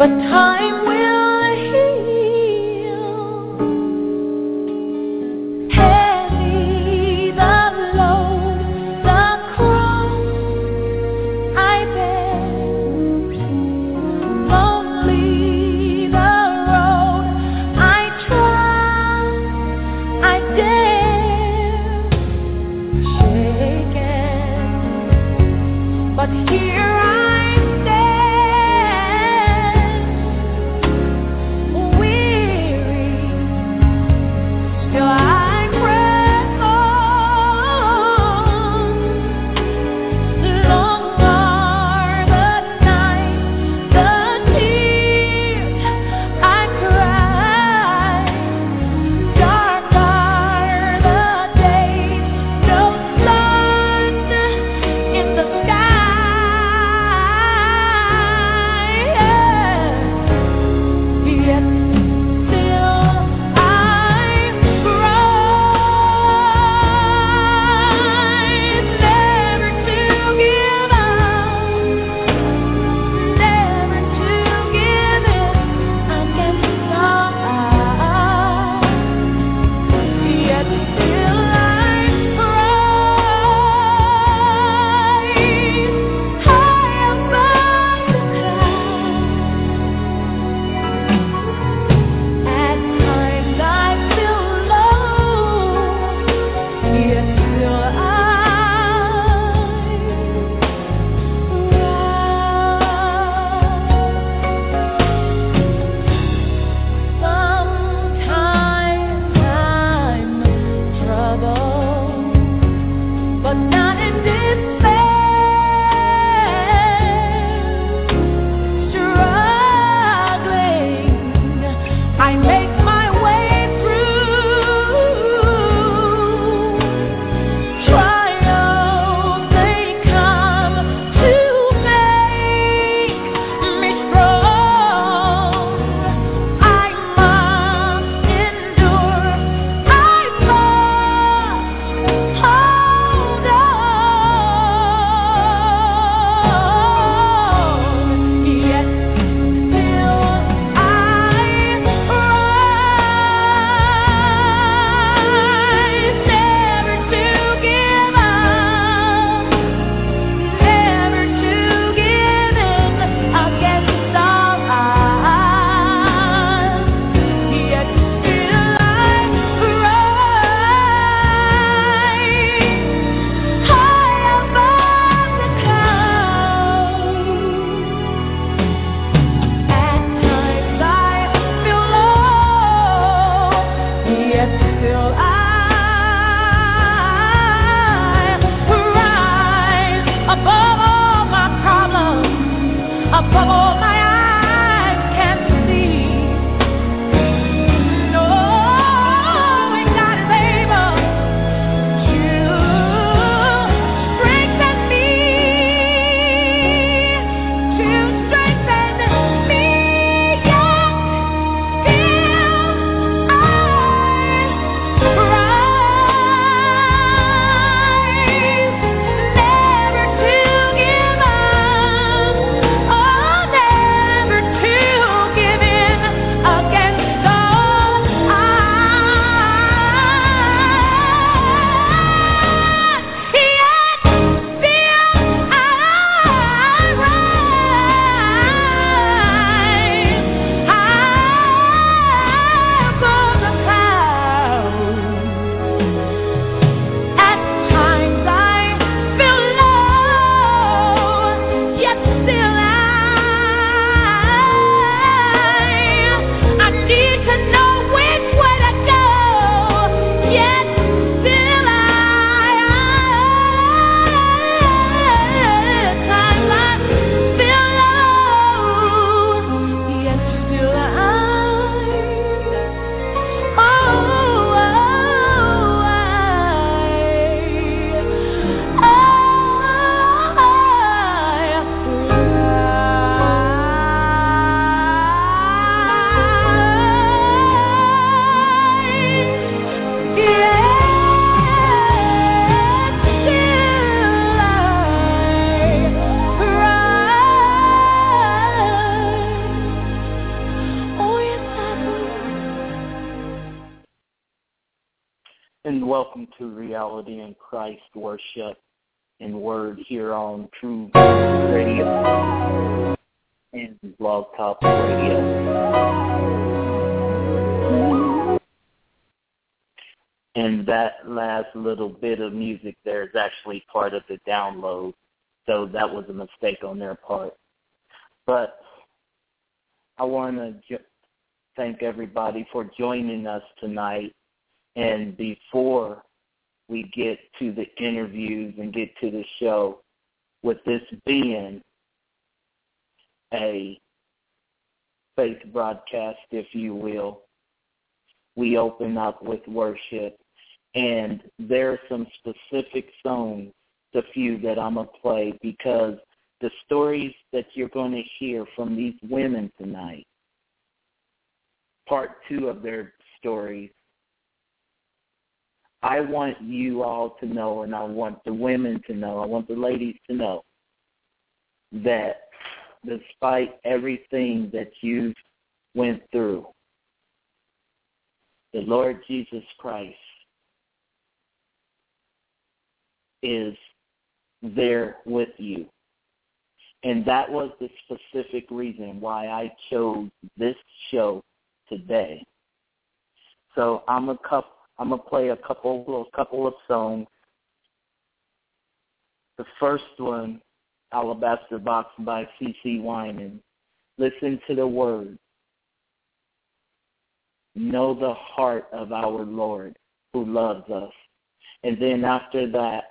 But time that was a mistake on their part. But I want to jo- thank everybody for joining us tonight. And before we get to the interviews and get to the show, with this being a faith broadcast, if you will, we open up with worship. And there are some specific songs, the few that I'm going to play, because the stories that you're going to hear from these women tonight, part two of their stories, I want you all to know, and I want the women to know, I want the ladies to know that despite everything that you've went through, the Lord Jesus Christ is there with you. And that was the specific reason why I chose this show today. So I'm a couple I'm gonna play a couple a couple of songs. The first one, Alabaster Box by CeCe Winans. Listen to the words. Know the heart of our Lord who loves us. And then after that,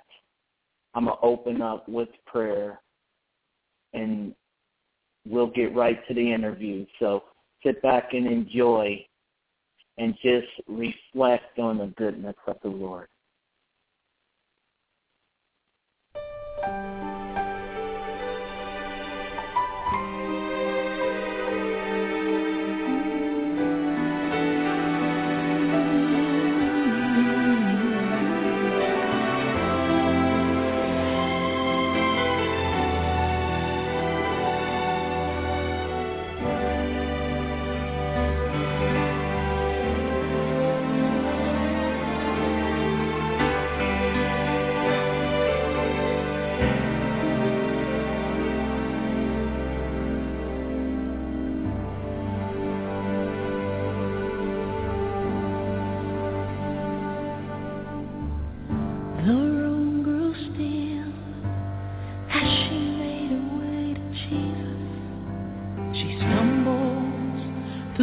I'm going to open up with prayer and we'll get right to the interview. So sit back and enjoy and just reflect on the goodness of the Lord.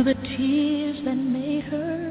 The tears that made her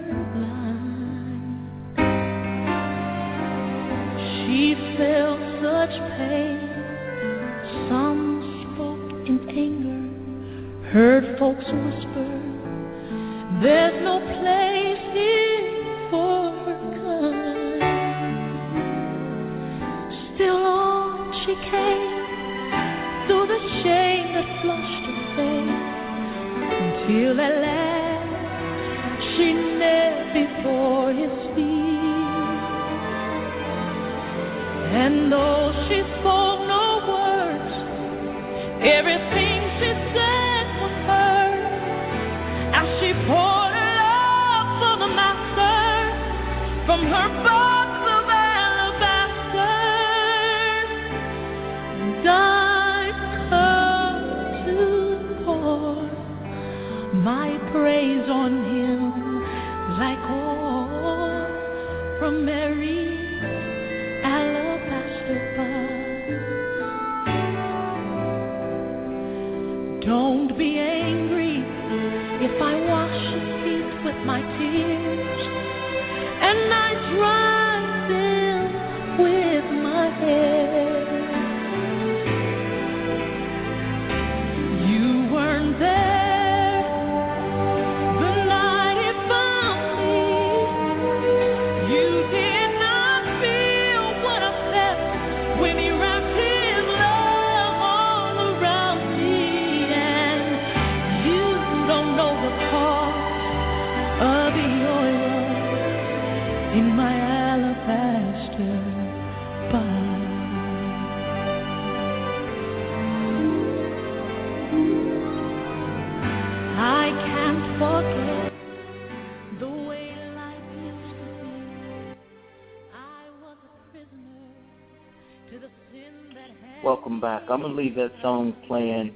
I'm going to leave that song playing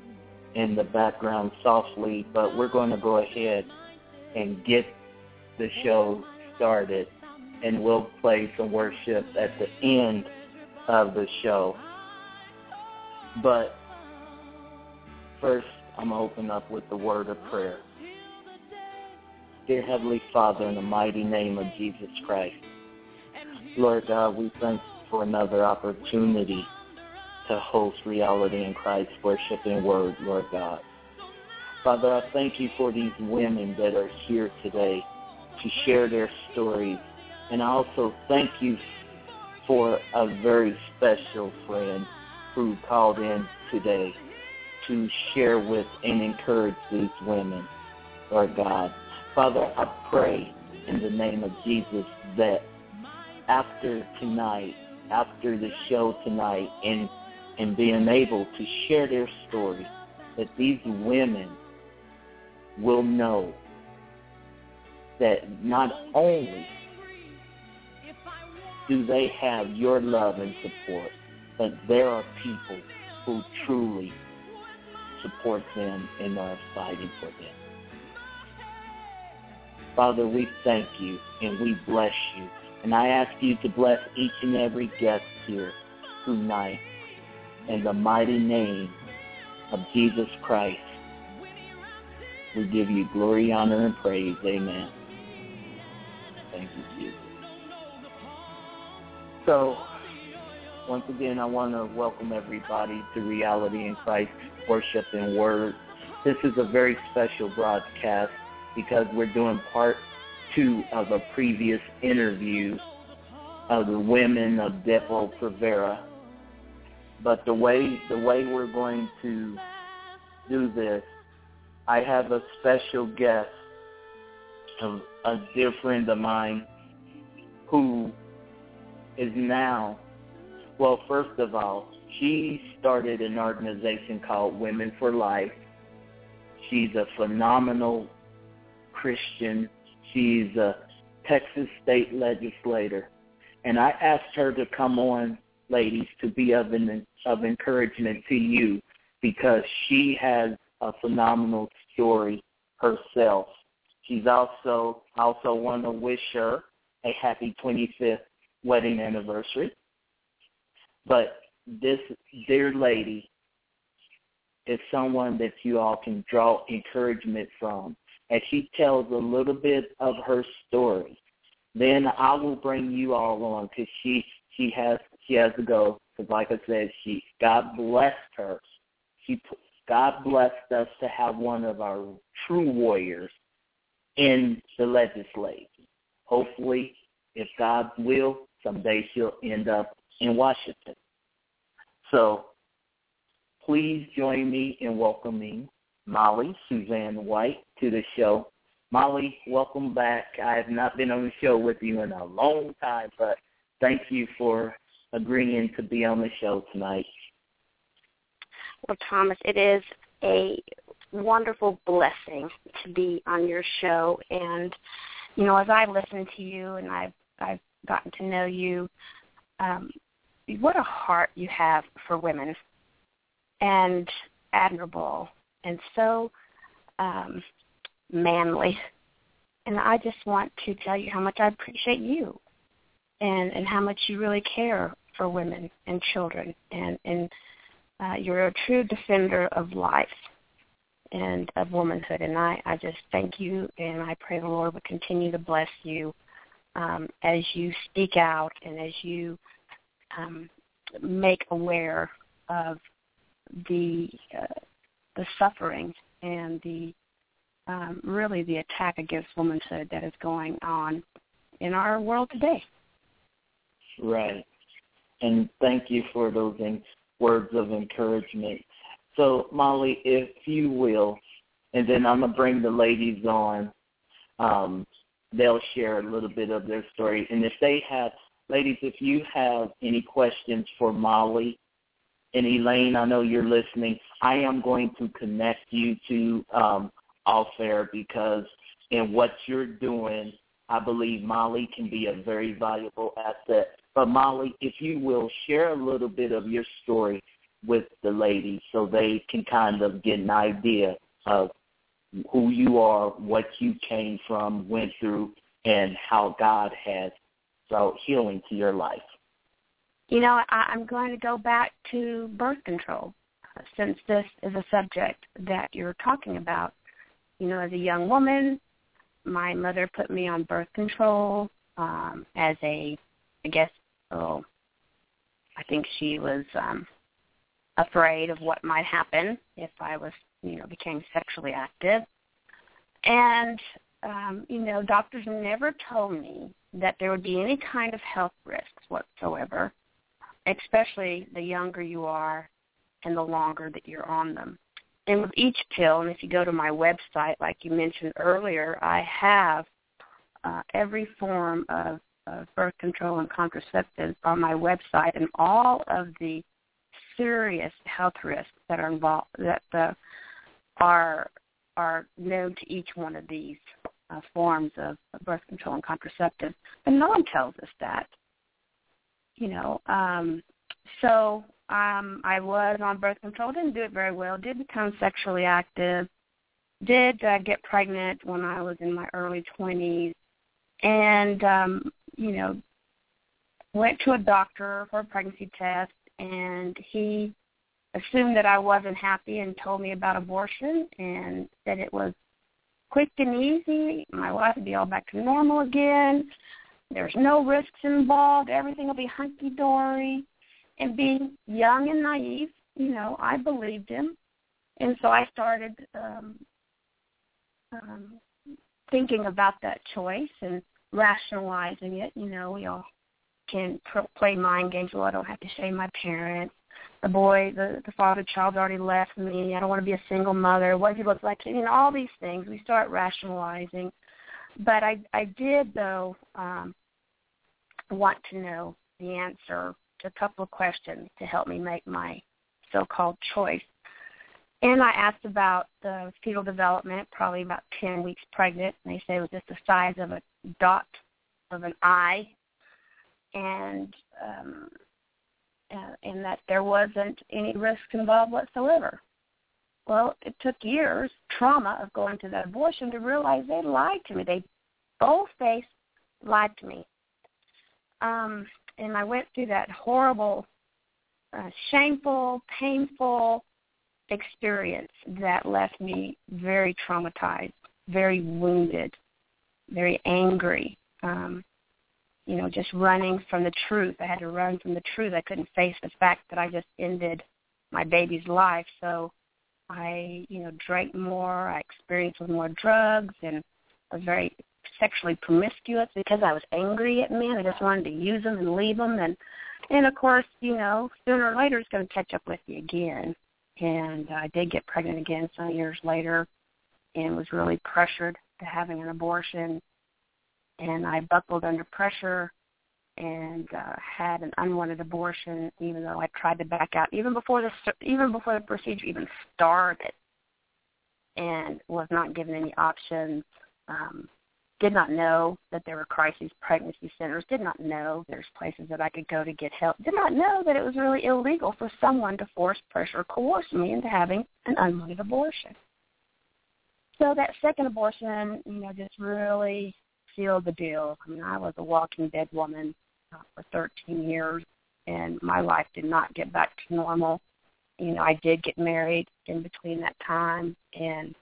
in the background softly, but we're going to go ahead and get the show started, and we'll play some worship at the end of the show. But first, I'm going to open up with the word of prayer. Dear Heavenly Father, in the mighty name of Jesus Christ, Lord God, we thank you for another opportunity to host Reality in Christ Worship and Word, Lord God. Father, I thank you for these women that are here today to share their stories. And I also thank you for a very special friend who called in today to share with and encourage these women, Lord God. Father, I pray in the name of Jesus that after tonight, after the show tonight, and and being able to share their story, that these women will know that not only do they have your love and support, but there are people who truly support them and are fighting for them. Father, we thank you and we bless you. And I ask you to bless each and every guest here tonight in the mighty name of Jesus Christ. We give you glory, honor, and praise. Amen. Thank you, Jesus. So, once again, I want to welcome everybody to Reality in Christ Worship and Word. This is a very special broadcast because we're doing part two of a previous interview of the women of Depo Provera. But the way the way we're going to do this, I have a special guest, a, a dear friend of mine, who is now, well, first of all, she started an organization called Women for Life. She's a phenomenal Christian. She's a Texas state legislator. And I asked her to come on, ladies, to be of, an, of encouragement to you because she has a phenomenal story herself. She's also also want to wish her a happy 25th wedding anniversary. But this dear lady is someone that you all can draw encouragement from as she tells a little bit of her story. Then I will bring you all on because she she has she has to go because like I said she God blessed her. She God blessed us to have one of our true warriors in the legislature. Hopefully, if God will, someday she'll end up in Washington. So please join me in welcoming Molly Suzanne White to the show. Molly, welcome back. I have not been on the show with you in a long time, but thank you for agreeing to be on the show tonight. Well, Thomas, it is a wonderful blessing to be on your show. And you know as i listen to you and i've i've gotten to know you um what a heart you have for women. And admirable and so um manly. And i just want to tell you how much i appreciate you and and how much you really care for women and children and and uh, you're a true defender of life and of womanhood. And I, I just thank you, and I pray the Lord would continue to bless you um, as you speak out and as you um, make aware of the uh, the suffering and the um, really the attack against womanhood that is going on in our world today. Right. And thank you for those words of encouragement. So, Molly, if you will, and then I'm going to bring the ladies on. Um, they'll share a little bit of their story. And if they have, ladies, if you have any questions for Molly and Elaine, I know you're listening. I am going to connect you to um, Off Air because in what you're doing, I believe Molly can be a very valuable asset. But Molly, if you will share a little bit of your story with the ladies so they can kind of get an idea of who you are, what you came from, went through, and how God has brought healing to your life? You know, I, I'm going to go back to birth control since this is a subject that you're talking about. You know, as a young woman, my mother put me on birth control um, as a, I guess, oh, I think she was um, afraid of what might happen if I was, you know, became sexually active. And, um, you know, doctors never told me that there would be any kind of health risks whatsoever, especially the younger you are and the longer that you're on them. And with each pill, and if you go to my website, like you mentioned earlier, I have uh, every form of, of birth control and contraceptives on my website, and all of the serious health risks that are involved that uh, are are known to each one of these uh, forms of, birth control and contraceptives, and no one tells us that. You know, um, so um, I was on birth control, didn't do it very well, did become sexually active, did uh, get pregnant when I was in my early 20s, and, um, you know, went to a doctor for a pregnancy test, and he assumed that I wasn't happy and told me about abortion and said it was quick and easy. My life would be all back to normal again. There's no risks involved. Everything will be hunky dory. And being young and naive, you know, I believed him, and so I started um, um, thinking about that choice and rationalizing it. You know, we all can pr- play mind games. Well, I don't have to shame my parents the boy, the the father child's already left me. I don't want to be a single mother. What if he looks like? You know, all these things. We start rationalizing. But I I did though um, want to know the answer to a couple of questions to help me make my so-called choice. And I asked about the fetal development, probably about 10 weeks pregnant. And they said it was just the size of a dot of an eye. And um, uh, and that there wasn't any risk involved whatsoever. Well, it took years, trauma of going to that abortion to realize they lied to me. They both faced lied to me. Um, and I went through that horrible, uh, shameful, painful experience that left me very traumatized, very wounded, very angry. Um, you know, just running from the truth. I had to run from the truth. I couldn't face the fact that I just ended my baby's life. So I, you know, drank more. I experienced with more drugs and was very sexually promiscuous because I was angry at men. I just wanted to use them and leave them. And, and of course, you know, sooner or later it's going to catch up with you again. And I did get pregnant again some years later and was really pressured to having an abortion and I buckled under pressure and uh, had an unwanted abortion, even though I tried to back out even before the even before the procedure even started, and was not given any options. Um, did not know that there were crisis pregnancy centers. Did not know there's places that I could go to get help. Did not know that it was really illegal for someone to force, pressure, coerce me into having an unwanted abortion. So that second abortion, you know, just really sealed the deal. I mean, I was a walking dead woman uh, for 13 years, and my life did not get back to normal. You know, I did get married in between that time and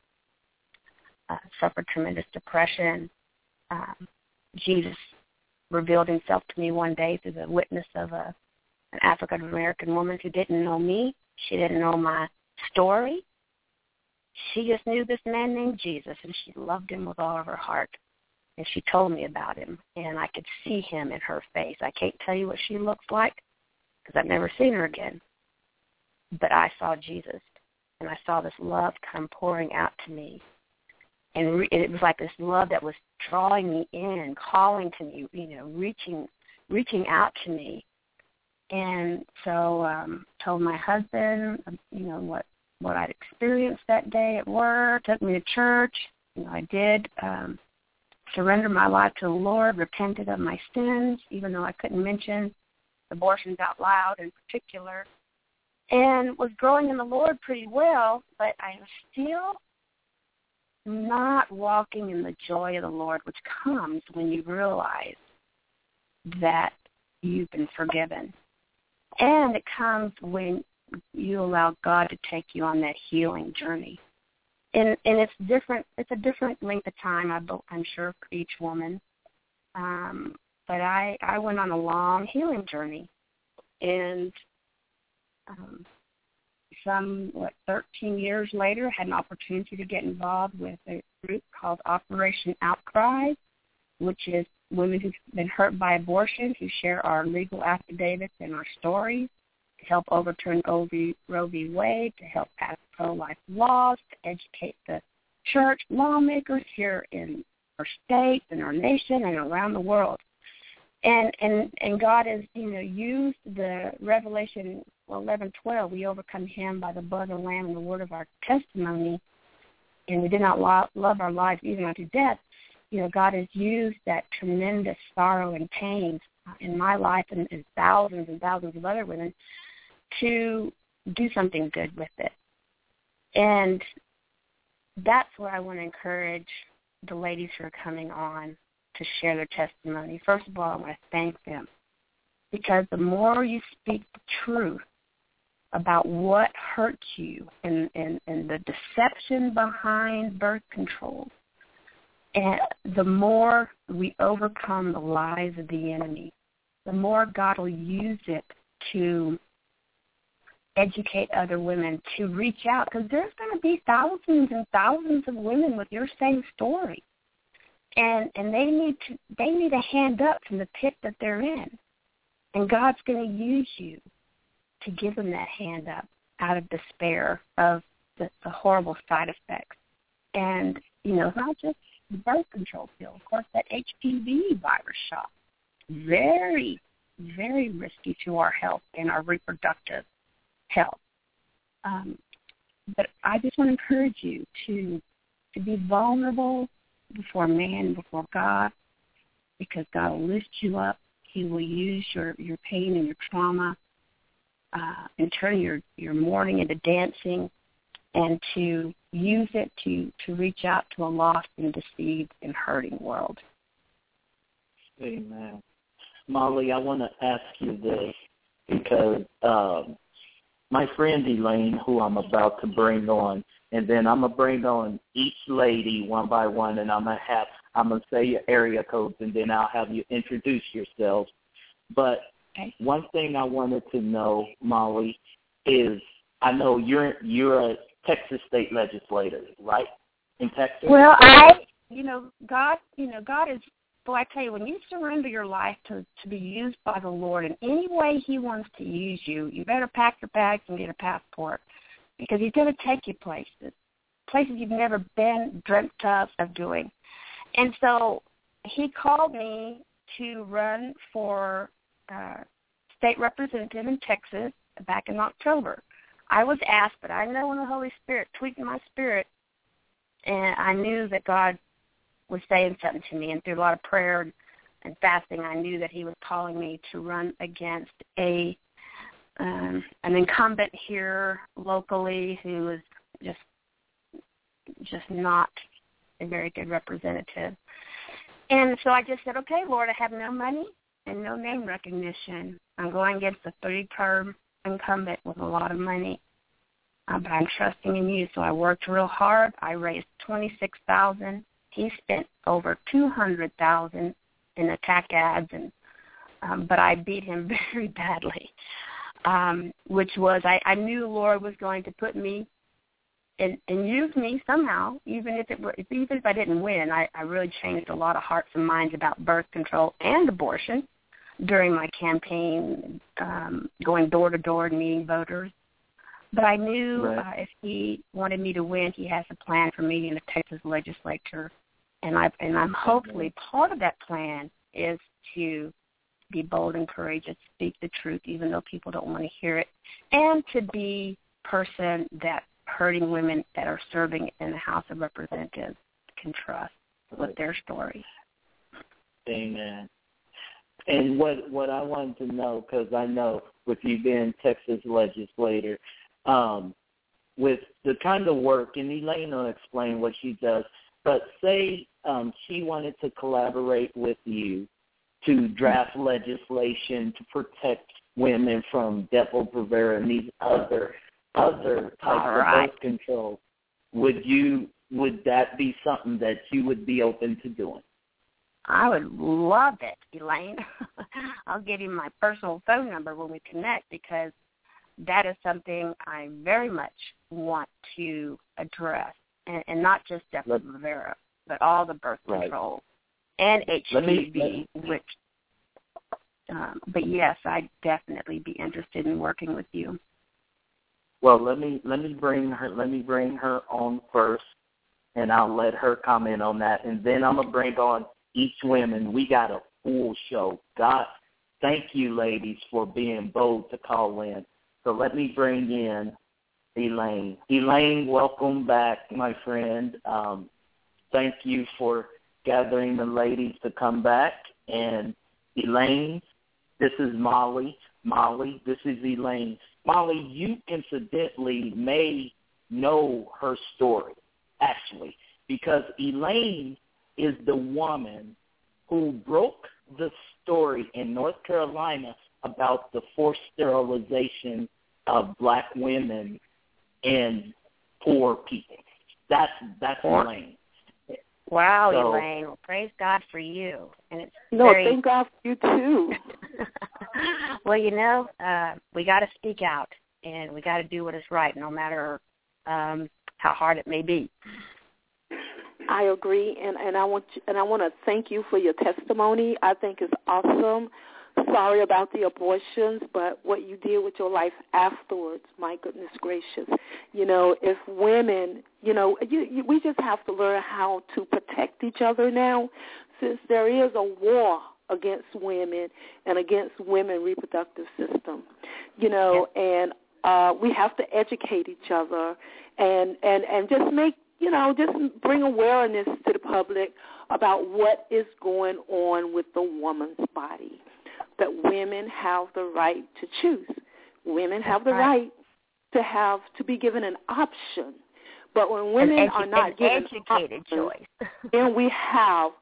uh, suffered tremendous depression. Um, Jesus revealed himself to me one day through the witness of a an African American woman who didn't know me. She didn't know my story. She just knew this man named Jesus, and she loved him with all of her heart and she told me about him, and I could see him in her face. I can't tell you what she looks like because I've never seen her again, but I saw Jesus, and I saw this love come pouring out to me, and it was like this love that was drawing me in, calling to me, you know, reaching, reaching out to me, and so um told my husband, you know, what what I'd experienced that day at work, took me to church. You know, I did. Um, surrendered my life to the Lord, repented of my sins, even though I couldn't mention abortions out loud in particular. and was growing in the Lord pretty well, but I was still not walking in the joy of the Lord, which comes when you realize that you've been forgiven. And it comes when you allow God to take you on that healing journey. And and it's different. It's a different length of time. I, I'm sure for each woman. Um, but I I went on a long healing journey, and um, some what 13 years later had an opportunity to get involved with a group called Operation Outcry, which is women who've been hurt by abortion who share our legal affidavits and our stories to help overturn Roe v. Wade, to help pass pro-life laws, to educate the church lawmakers here in our state and our nation and around the world. And and and God has you know used the Revelation eleven twelve. We overcome Him by the blood of the Lamb and the word of our testimony, and we did not lo- love our lives even unto death. You know, God has used that tremendous sorrow and pain uh, in my life and, and thousands and thousands of other women to do something good with it. And that's where I want to encourage the ladies who are coming on to share their testimony. First of all, I want to thank them because the more you speak the truth about what hurts you and, and, and the deception behind birth control, and the more we overcome the lies of the enemy, the more God will use it to educate other women to reach out because there's going to be thousands and thousands of women with your same story. And and they need to they need a hand up from the pit that they're in. And god's going to use you to give them that hand up out of despair of the, the horrible side effects. And you know not just the birth control pill of course that hpv virus shot. Very very risky to our health and our reproductive health. Um, but I just want to encourage you to to be vulnerable before man, before God, because God will lift you up. He will use your your pain and your trauma uh, and turn your your mourning into dancing, and to use it to to reach out to a lost and deceived and hurting world. Amen. Molly, I want to ask you this because um, my friend Elaine, who I'm about to bring on, and then I'm gonna bring on each lady one by one, and I'm gonna have I'm gonna say your area codes, and then I'll have you introduce yourselves. But okay. one thing I wanted to know, Molly, is I know you're you're a Texas state legislator, right? In Texas. Well, I, you know, God, you know, God is so I tell you, when you surrender your life to to be used by the Lord in any way He wants to use you, you better pack your bags and get a passport because He's going to take you places, places you've never been, dreamt of of doing. And so He called me to run for uh, state representative in Texas back in October. I was asked, but I know when the Holy Spirit tweaked my spirit, and I knew that God was saying something to me, and through a lot of prayer and, and fasting, I knew that He was calling me to run against a um, an incumbent here locally who is just just not a very good representative. And so I just said, okay, Lord, I have no money and no name recognition. I'm going against a three-term incumbent with a lot of money, uh, but I'm trusting in you. So I worked real hard. I raised twenty-six thousand he spent over two hundred thousand in attack ads, and um, but I beat him very badly, um, which was I, I knew the Lord was going to put me and, and use me somehow, even if it were, even if I didn't win. I, I really changed a lot of hearts and minds about birth control and abortion during my campaign, um, going door to door and meeting voters. But I knew right. uh, if he wanted me to win, he has a plan for me in the Texas legislature and I and I'm hopefully part of that plan is to be bold and courageous, speak the truth even though people don't want to hear it, and to be person that hurting women that are serving in the House of Representatives can trust with their story. Amen. And what what I wanted to know, because I know with you being Texas legislator. Um, with the kind of work, and Elaine will explain what she does, but say um, she wanted to collaborate with you to draft legislation to protect women from Depo-Provera and these other other types right. of birth control. Would you would that be something that you would be open to doing? I would love it, Elaine. I'll give you my personal phone number when we connect because that is something I very much want to address, and, and not just Depo-Provera, but all the birth Right. control and me- HPV, which. Um, but yes, I'd definitely be interested in working with you. Well, let me let me bring her let me bring her on first, and I'll let her comment on that, and then I'm gonna bring on each woman. We got a full show. God, thank you, ladies, for being bold to call in. So let me bring in Elaine. Elaine, welcome back, my friend. Um, thank you for gathering the ladies to come back. And Elaine, this is Molly. Molly, this is Elaine. Molly, you incidentally may know her story, actually, because Elaine is the woman who broke the story in North Carolina about the forced sterilization of black women and poor people. That's that's Wow. Elaine. Wow, So- Elaine. Well, praise God for you. And it's No, very thank God for you too. well, you know, uh, we got to speak out, and we got to do what is right, no matter um, how hard it may be. I agree, and and I want you, and I want to thank you for your testimony. I think it's awesome. Sorry about the abortions, but what you did with your life afterwards, my goodness gracious. You know, if women, you know, you, you, we just have to learn how to protect each other now, since there is a war against women and against women reproductive system. You know, and uh, we have to educate each other and and and just make you know just bring awareness to the public about what is going on with the woman's body that women have the right to choose women have the right. to have to be given an option but when women edu- are not an given educated options, choice. then we have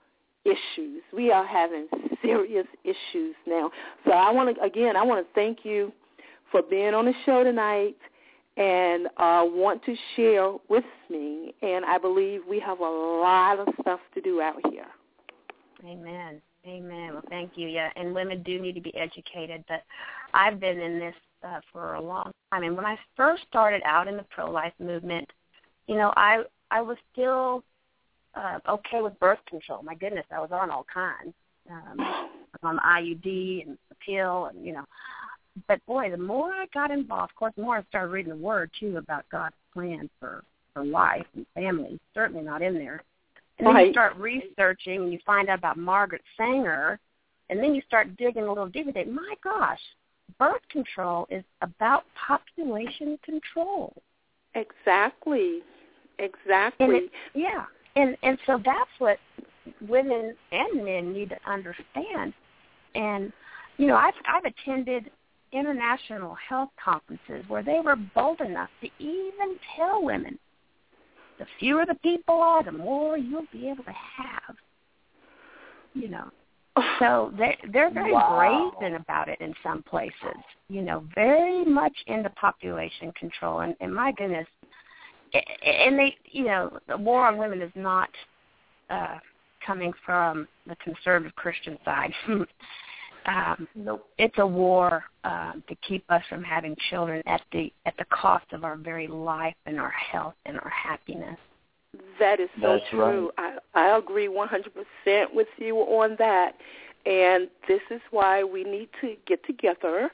issues. We are having serious issues now. So I want to again, I want to thank you for being on the show tonight and uh, want to share with me. And I believe we have a lot of stuff to do out here. Amen. Amen. Well, thank you. Yeah, and women do need to be educated. But I've been in this uh, for a long time. And when I first started out in the pro-life movement, you know, I I was still uh, okay with birth control. My goodness, I was on all kinds. Um, on IUD and pill, and you know. But boy, the more I got involved, of course, the more I started reading the Word too about God's plan for for life and family. Certainly not in there. And then you start researching and you find out about Margaret Sanger, and then you start digging a little deeper. And Think, my gosh, birth control is about population control. Exactly. Exactly. And it, yeah, and and so that's what women and men need to understand. And you know, I've I've attended international health conferences where they were bold enough to even tell women, the fewer the people are, the more you'll be able to have. You know, so they they're very Wow. brazen about it in some places. You know, very much into population control, and, and my goodness, and they, you know, the war on women is not uh, coming from the conservative Christian side. um, Nope. it's a war um, to keep us from having children at the at the cost of our very life and our health and our happiness. That is so That's true. I I agree 100% with you on that. And this is why we need to get together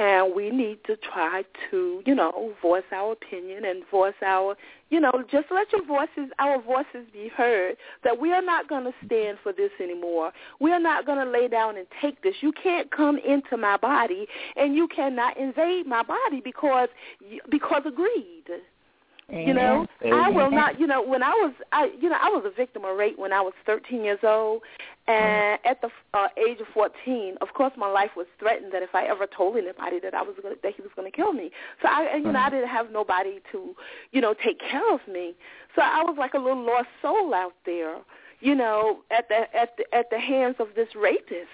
and we need to try to, you know, voice our opinion and voice our, you know, just let your voices, our voices be heard that we are not going to stand for this anymore. We are not going to lay down and take this. You can't come into my body and you cannot invade my body because because of greed. Amen. You know, Amen. I will not. You know, when I was, I, you know, I was a victim of rape when I was 13 years old, and at the uh, age of 14, of course, my life was threatened that if I ever told anybody that I was going that he was going to kill me. So I, and, you know, I didn't have nobody to, you know, take care of me. So I was like a little lost soul out there, you know, at the at the at the hands of this rapist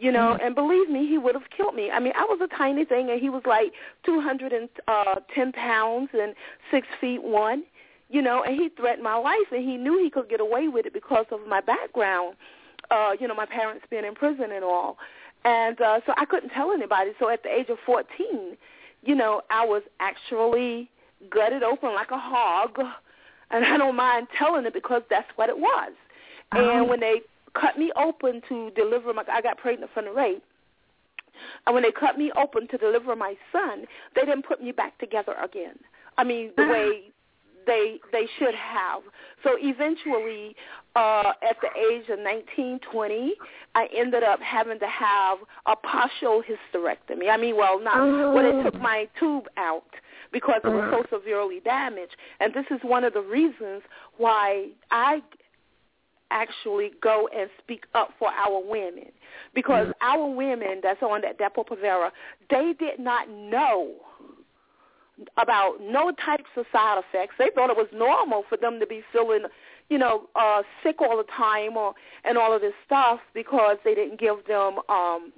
you know, Mm-hmm. and believe me, he would have killed me. I mean, I was a tiny thing, and he was like two hundred and uh, ten pounds and six feet one, you know, and he threatened my life, and he knew he could get away with it because of my background, uh, you know, my parents being in prison and all, and uh, so I couldn't tell anybody. So at the age of fourteen, you know, I was actually gutted open like a hog, and I don't mind telling it because that's what it was. And when they cut me open to deliver my, I got pregnant from the rape. And when they cut me open to deliver my son, they didn't put me back together again. I mean, the way they they should have. So eventually, uh, at the age of 19, 20, I ended up having to have a partial hysterectomy. I mean, well, not when they took my tube out because it was so severely damaged. And this is one of the reasons why I actually go and speak up for our women because our women that's on that Depo-Provera, they did not know about no types of side effects. They thought it was normal for them to be feeling, you know, uh, sick all the time or and all of this stuff because they didn't give them um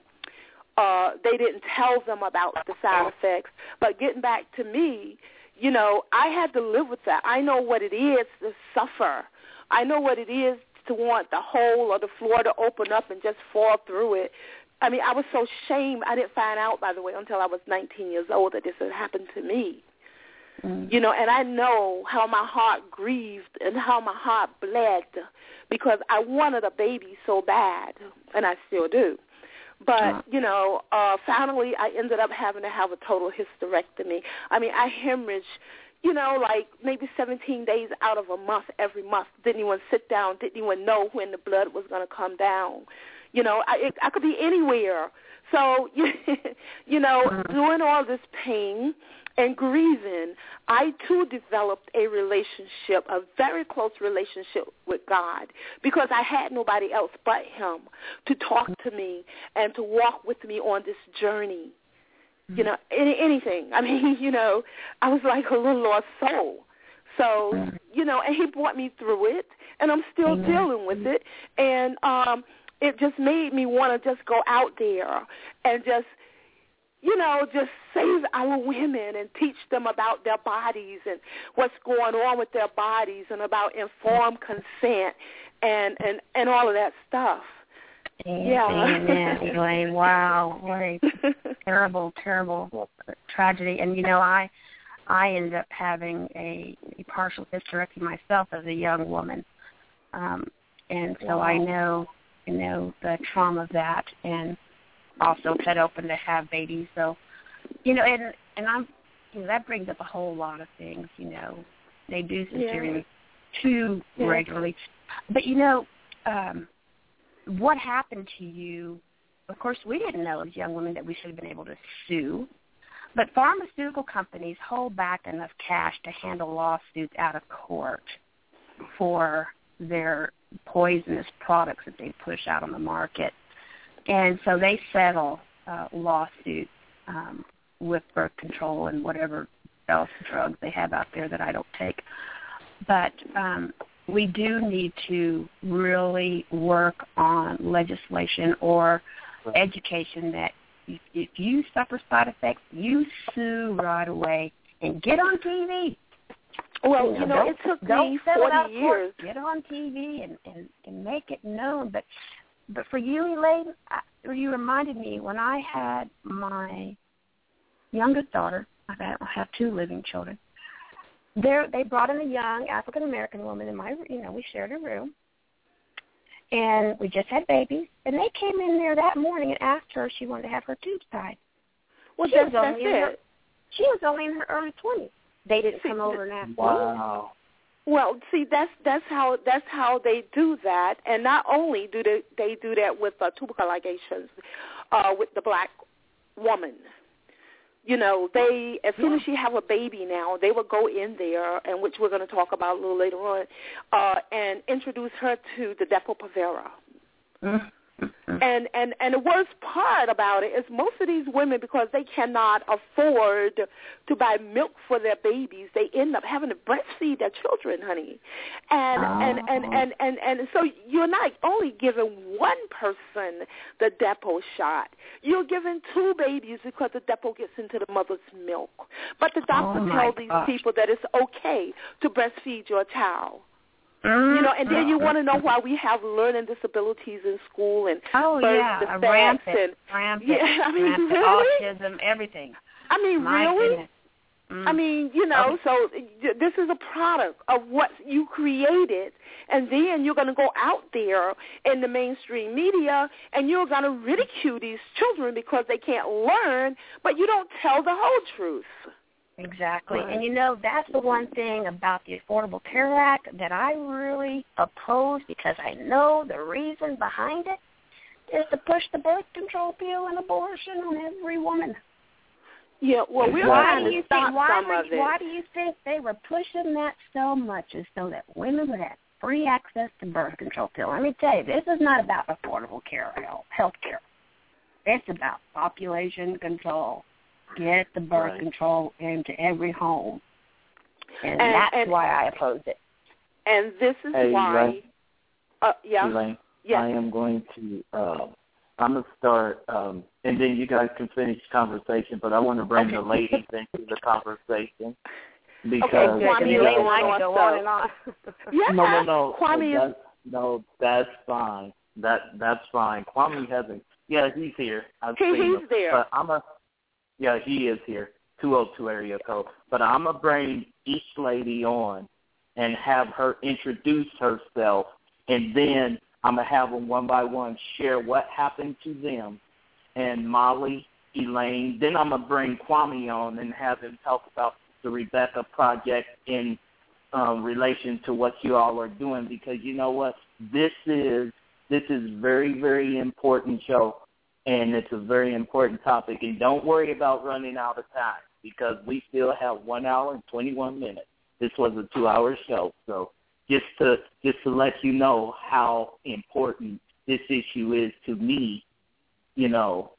uh they didn't tell them about the side effects. But getting back to me, you know, I had to live with that. I know what it is to suffer. I know what it is to want the hole or the floor to open up and just fall through it. I mean, I was so shamed. I didn't find out, by the way, until I was 19 years old that this had happened to me. You know, and I know how my heart grieved and how my heart bled because I wanted a baby so bad, and I still do. But you know, uh, finally, I ended up having to have a total hysterectomy. I mean, I hemorrhaged, you know, like maybe 17 days out of a month every month. Didn't even sit down. Didn't even know when the blood was going to come down. You know, I it, I could be anywhere. So you, you know, mm. doing all this pain and grieving, I too developed a relationship, a very close relationship with God, because I had nobody else but Him to talk to me and to walk with me on this journey. You know, any, anything. I mean, you know, I was like a little lost soul. So, you know, and He brought me through it, and I'm still dealing with it, and um, it just made me want to just go out there and just you know, just save our women and teach them about their bodies and what's going on with their bodies and about informed consent and and and all of that stuff. Yeah. Amen. Wow, a terrible, terrible tragedy. And you know, I I ended up having a, a partial hysterectomy myself as a young woman, um, and so I know I know the trauma of that, and also cut open to have babies. So, you know, and and I'm you know that brings up a whole lot of things. You know, they do cesareans too Yeah. regularly, but you know, um, what happened to you? Of course, we didn't know as young women that we should have been able to sue. But pharmaceutical companies hold back enough cash to handle lawsuits out of court for their poisonous products that they push out on the market. And so they settle uh, lawsuits um, with birth control and whatever else drugs they have out there that I don't take. But um, we do need to really work on legislation or education that if, if you suffer side effects, you sue right away and get on TV. Well, you know, don't- it took me settle 40 of court. years. Get on TV and, and, and make it known. But but for you, Elaine, I, you reminded me when I had my youngest daughter. I have two living children. There, they brought in a young African American woman in my, you know, we shared a room, and we just had babies. And they came in there that morning and asked her if she wanted to have her tubes tied. Well, she that's, was that's only in her, it. she was only in her early twenties. They didn't come over and ask me. Wow. Well, see, that's that's how that's how they do that, and not only do they they do that with uh, tubercle ligations, uh, with the black woman. You know, they as soon as she have a baby now, they will go in there, and which we're going to talk about a little later on, uh, and introduce her to the Depo-Provera. Mm-hmm. Mm-hmm. And and and the worst part about it is most of these women because they cannot afford to buy milk for their babies, they end up having to breastfeed their children, honey. And and, and oh. and and and so you're not only giving one person the Depo shot, you're giving two babies because the Depo gets into the mother's milk. But the doctor Oh, tells these gosh. people that it's okay to breastfeed your child. You know, and then you want to know why we have learning disabilities in school and Oh birth yeah, rampant, and rampant, Yeah, I mean, rampant really? autism, everything. I mean, My really? Mm. I mean, you know, so this is a product of what you created, and then you're going to go out there in the mainstream media and you're going to ridicule these children because they can't learn, but you don't tell the whole truth. Exactly. And you know, that's the one thing about the Affordable Care Act that I really oppose because I know the reason behind it is to push the birth control pill and abortion on every woman. Yeah, well, we're why trying do to you stop think why some were, of it. why do you think they were pushing that so much as so that women would have free access to birth control pill? Let me tell you, this is not about affordable care health care. It's about population control. Get the birth Right. control into every home. And, And- that's and- why I oppose it. And this is Hey, why. Elaine. Uh, yeah. Elaine, Yes. I am going to. Uh, I'm gonna start, um, and then you guys can finish the conversation. But I want to bring the ladies into the conversation because Okay, good. Because Kwame, Elaine let's I go can on, go on and on. Yeah. no, no, no. Kwame is that's, no, that's fine. That that's fine. Kwame hasn't. Yeah, he's here. I've He- seen he's him. there. But I'm a. Yeah, he is here. 202 area code. But I'm gonna bring each lady on and have her introduce herself, and then I'm gonna have them one by one share what happened to them, and Molly, Elaine. Then I'm gonna bring Kwame on and have him talk about the Rebecca project in um, relation to what you all are doing because you know what this is this is very very important show and it's a very important topic. And don't worry about running out of time because we still have one hour and 21 minutes. This was a two hour show. So just to just to let you know how important this issue is to me you know.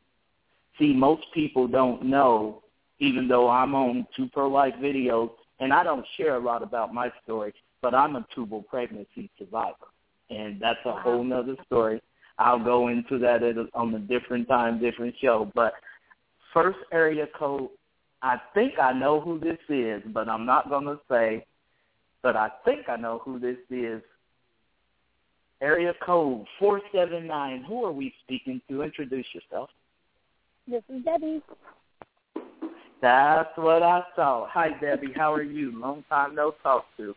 See most people don't know even though I'm on two pro life videos and I don't share a lot about my story, but I'm a tubal pregnancy survivor, and that's a whole nother story. I'll go into that at a, on a different time, different show. But first area code, I think I know who this is, but I'm not going to say. But I think I know who this is. Area code four seven nine. Who are we speaking to? Introduce yourself. This is Debbie. That's what I thought. Hi, Debbie. How are you? Long time no talk to.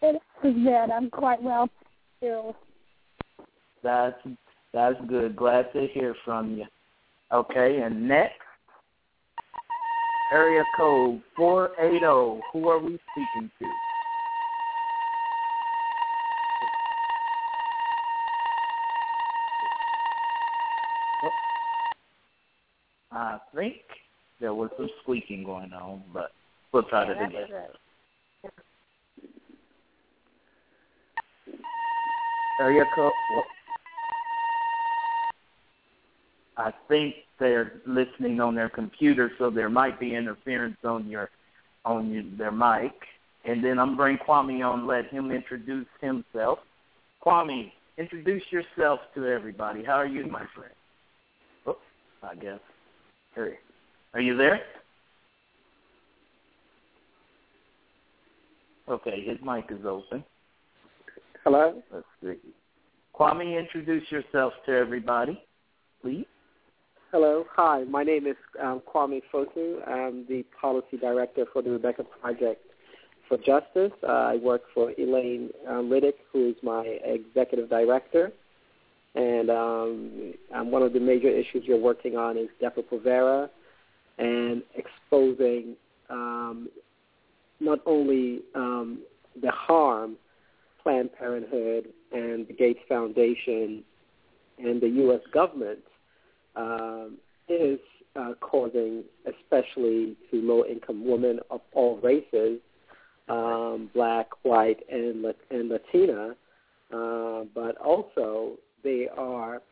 It is good. I'm quite well still. That's that's good. Glad to hear from you. Okay, and next, area code four eight zero. Who are we speaking to? Oh. I think there was some squeaking going on, but we'll try Yeah, again. right. area code. well, I think they're listening on their computer, so there might be interference on your on your, their mic. And then I'm bring Kwame on, let him introduce himself. Kwame, introduce yourself to everybody. How are you, my friend? Oh, I guess. Here. Are you there? Okay, his mic is open. Hello. Let's see. Kwame, introduce yourself to everybody, please. Hello. Hi. My name is um, Kwame Fosu. I'm the policy director for the Rebecca Project for Justice. Uh, I work for Elaine um, Riddick, who is my executive director. And um, um, one of the major issues you're working on is Depo-Provera and exposing um, not only um, the harm Planned Parenthood and the Gates Foundation and the U.S. government um, is uh, causing, especially to low-income women of all races, um, black, white, and and Latina, uh, but also they are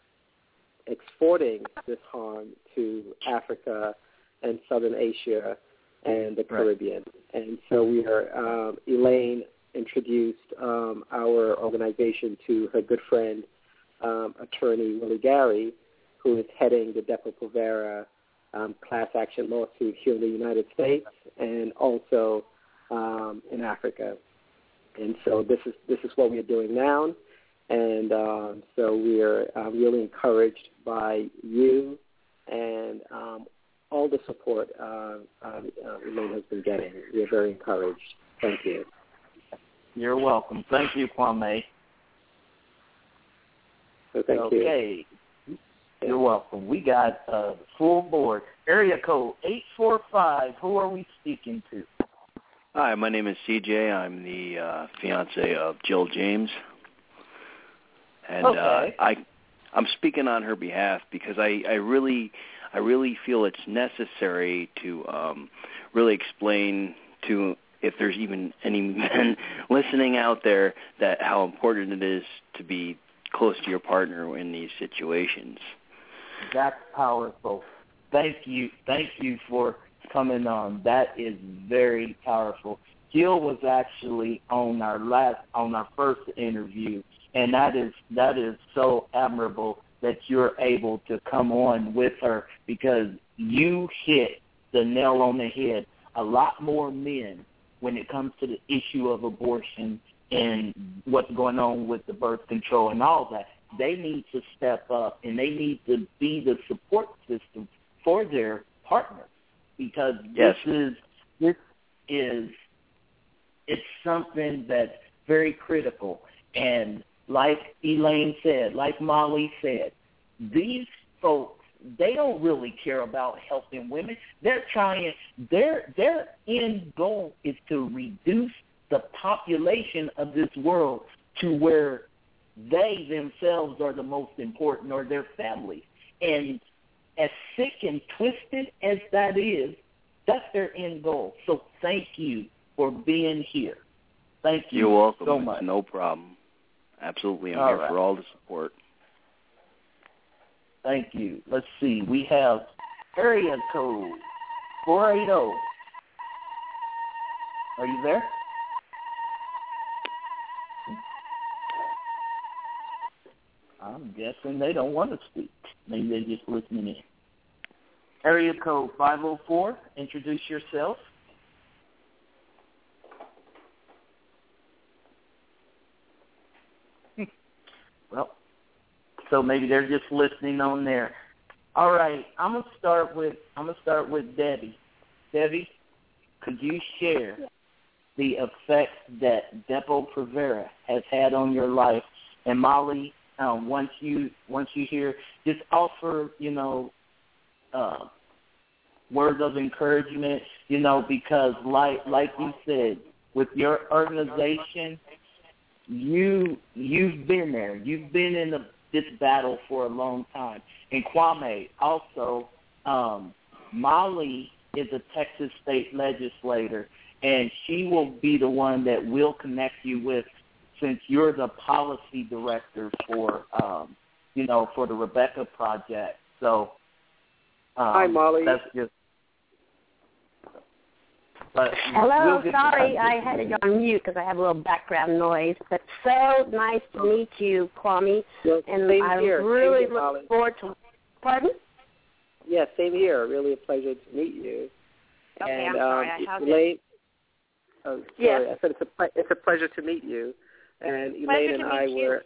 exporting this harm to Africa and Southern Asia and the Caribbean. Right. And so we are, um, Elaine introduced um, our organization to her good friend, um, attorney Willie Gary, who is heading the Depo-Provera um, class action lawsuit here in the United States and also um, in Africa. And so this is this is what we are doing now, and um, so we are uh, really encouraged by you and um, all the support uh, uh, Elaine has been getting. We are very encouraged. Thank you. You're welcome. Thank you, Kwame. So thank okay. you. You're welcome. We got uh, full board. Area code 845. Who are we speaking to? Hi, my name is CJ. I'm the uh, fiance of Jill James. And okay. uh, I I'm speaking on her behalf because I, I really I really feel it's necessary to um, really explain to if there's even any men listening out there that how important it is to be close to your partner in these situations. That's powerful. Thank you. Thank you for coming on. That is very powerful. Jill was actually on our last on our first interview and that is that is so admirable that you're able to come on with her because you hit the nail on the head. A lot more men when it comes to the issue of abortion and what's going on with the birth control and all that. They need to step up and they need to be the support system for their partners because yes. this is this is it's something that's very critical and like Elaine said, like Molly said, these folks they don't really care about helping women. They're trying their their end goal is to reduce the population of this world to where they themselves are the most important or their families. And as sick and twisted as that is, that's their end goal. So thank you for being here. Thank you You're welcome. so much. no problem. Absolutely. I'm all here right. for all the support. Thank you. Let's see. We have area code 480. Are you there? I'm guessing they don't want to speak. Maybe they're just listening in. Area code 504. Introduce yourself. well, so maybe they're just listening on there. All right, I'm gonna start with I'm gonna start with Debbie. Debbie, could you share the effect that Depo-Provera has had on your life? And Molly, um, once you once you hear, just offer you know uh, words of encouragement. You know, because like like you said, with your organization, you you've been there. You've been in the, this battle for a long time. And Kwame also, um, Molly is a Texas state legislator, and she will be the one that will connect you with, since you're the policy director for, um, you know, for the Rebecca project. So, um, hi Molly. That's just. But Hello, we'll sorry, I had it on mute because I have a little background noise. But so nice to meet you, Kwame, Well, and same I here. really Same here, look Molly. forward to. Pardon? Yeah, same here. Really a pleasure to meet you. Okay, and, I'm sorry. Um, I have Elaine, oh, sorry. Yes. I said it's a it's a pleasure to meet you. And Elaine and I meet you. were,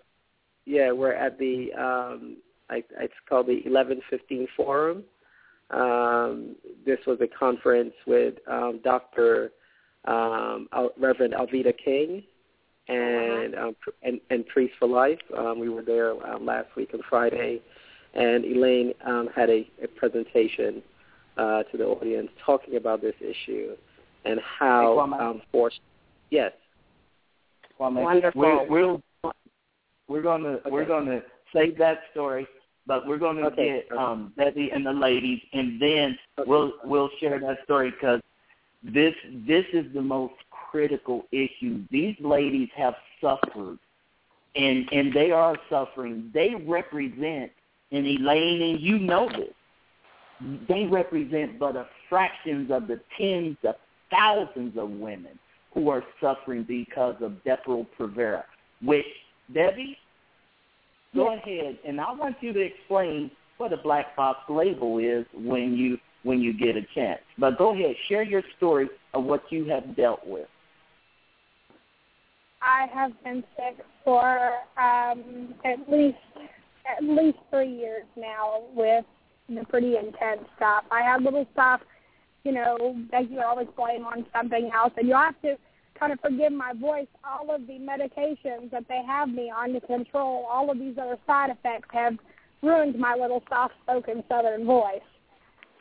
yeah, we're at the um, I, it's called the 1115 Forum. Um, this was a conference with um, Dr. Um, Al- Reverend Alveda King and um, and, and Priest for Life. Um, we were there um, last week on Friday, and Elaine um, had a, a presentation uh, to the audience talking about this issue and how um, forced. Yes. Kwame. Wonderful. We're, we're, we're gonna we're gonna save that story but we're going to Okay. get um, Debbie and the ladies, and then we'll we'll share that story because this this is the most critical issue. These ladies have suffered, and and they are suffering. They represent, and Elaine, and you know this. They represent but a fractions of the tens of thousands of women who are suffering because of Depo-Provera. Which Debbie, go ahead, and I want you to explain what a black box label is when you when you get a chance. But go ahead, share your story of what you have dealt with. I have been sick for um, at least at least three years now with the pretty intense stuff. I have little stuff, you know, that you always blame on something else, and you have to kind of forgive my voice. All of the medications that they have me on to control all of these other side effects have ruined my little soft-spoken Southern voice,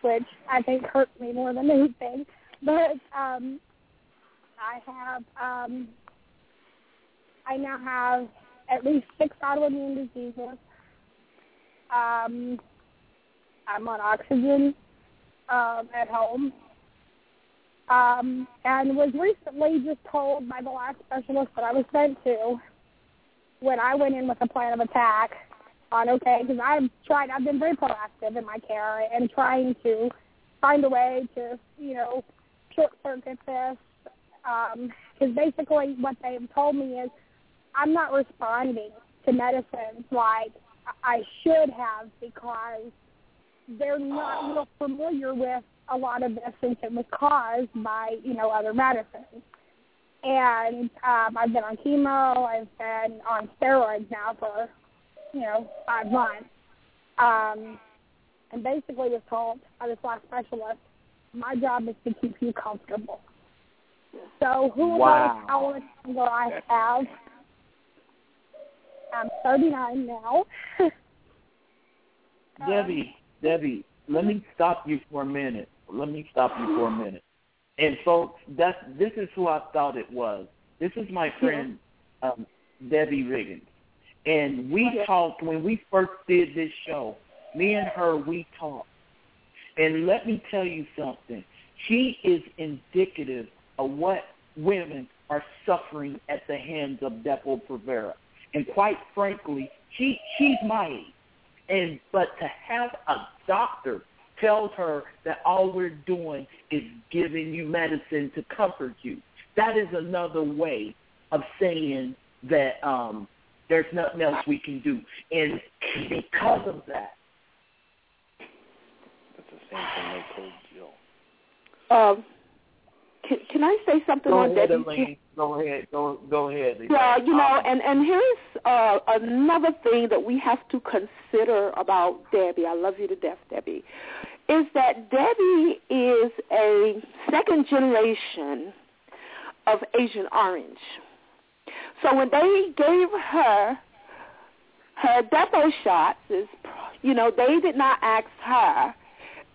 which I think hurts me more than anything. But um, I have um, I now have at least six autoimmune diseases. Um, I'm on oxygen um, at home. Um, and was recently just told by the last specialist that I was sent to when I went in with a plan of attack on okay, because I've tried, I've been very proactive in my care and trying to find a way to, you know, short circuit this. Because basically what they've told me is I'm not responding to medicines like I should have because they're not real familiar with a lot of this since it was caused by, you know, other medicines. And um, I've been on chemo. I've been on steroids now for, you know, five months. Um, and basically was told by this last specialist, my job is to keep you comfortable. So who Wow. knows how much longer I have? I'm 39 now. Debbie, Debbie, let me stop you for a minute. Let me stop you for a minute. And folks, that's this is who I thought it was. This is my friend um, Debbie Riggins, and we talked when we first did this show. Me and her, we talked, and let me tell you something. She is indicative of what women are suffering at the hands of Depo-Provera, and quite frankly, she she's my age. And but to have a doctor tells her that all we're doing is giving you medicine to comfort you. That is another way of saying that um there's nothing else we can do. And because of that, That's the same thing they told Jill. Um, can, can I say something go on ahead, Debbie? Go ahead. Go go ahead. Elaine. Yeah, you know, Um, and and here's uh, another thing that we have to consider about Debbie. I love you to death, Debbie. Is that Debbie is a second generation of Agent Orange. So when they gave her her depot shots, is you know they did not ask her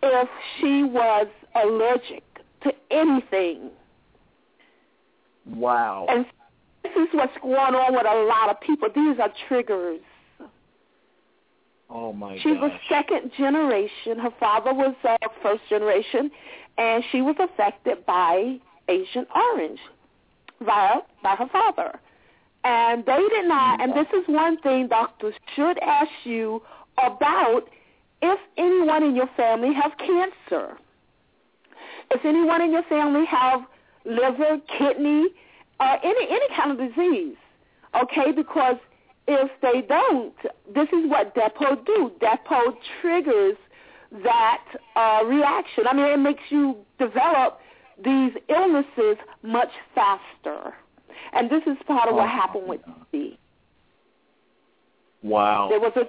if she was allergic to anything. Wow. And this is what's going on with a lot of people. These are triggers. Oh my She was gosh. second generation. Her father was uh, first generation, and she was affected by Agent Orange via by her father. And they did not. And this is one thing doctors should ask you about: if anyone in your family has cancer, if anyone in your family have liver, kidney, or any any kind of disease. Okay, because if they don't, this is what Depo do. Depo triggers that uh, reaction. I mean, it makes you develop these illnesses much faster. And this is part of what Oh, happened with my D. Wow. There was a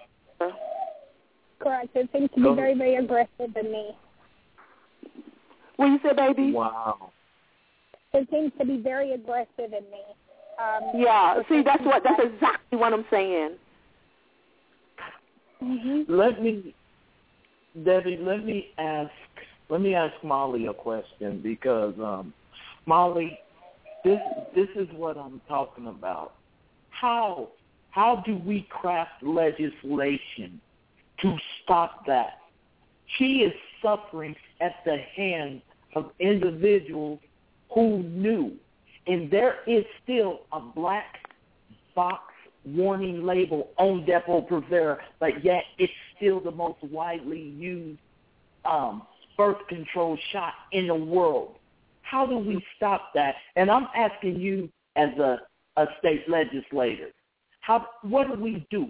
Correct. It seems to be very, very aggressive in me. what you say, baby? Wow. It seems to be very aggressive in me. Um, Yeah. See, that's what that's exactly what I'm saying. Mm-hmm. Let me, Debbie. Let me ask. Let me ask Molly a question because um, Molly, this this is what I'm talking about. How how do we craft legislation to stop that. She is suffering at the hands of individuals who knew. And there is still a black box warning label on Depo-Provera, but yet it's still the most widely used um, birth control shot in the world. How do we stop that? And I'm asking you as a, a state legislator, how what do we do?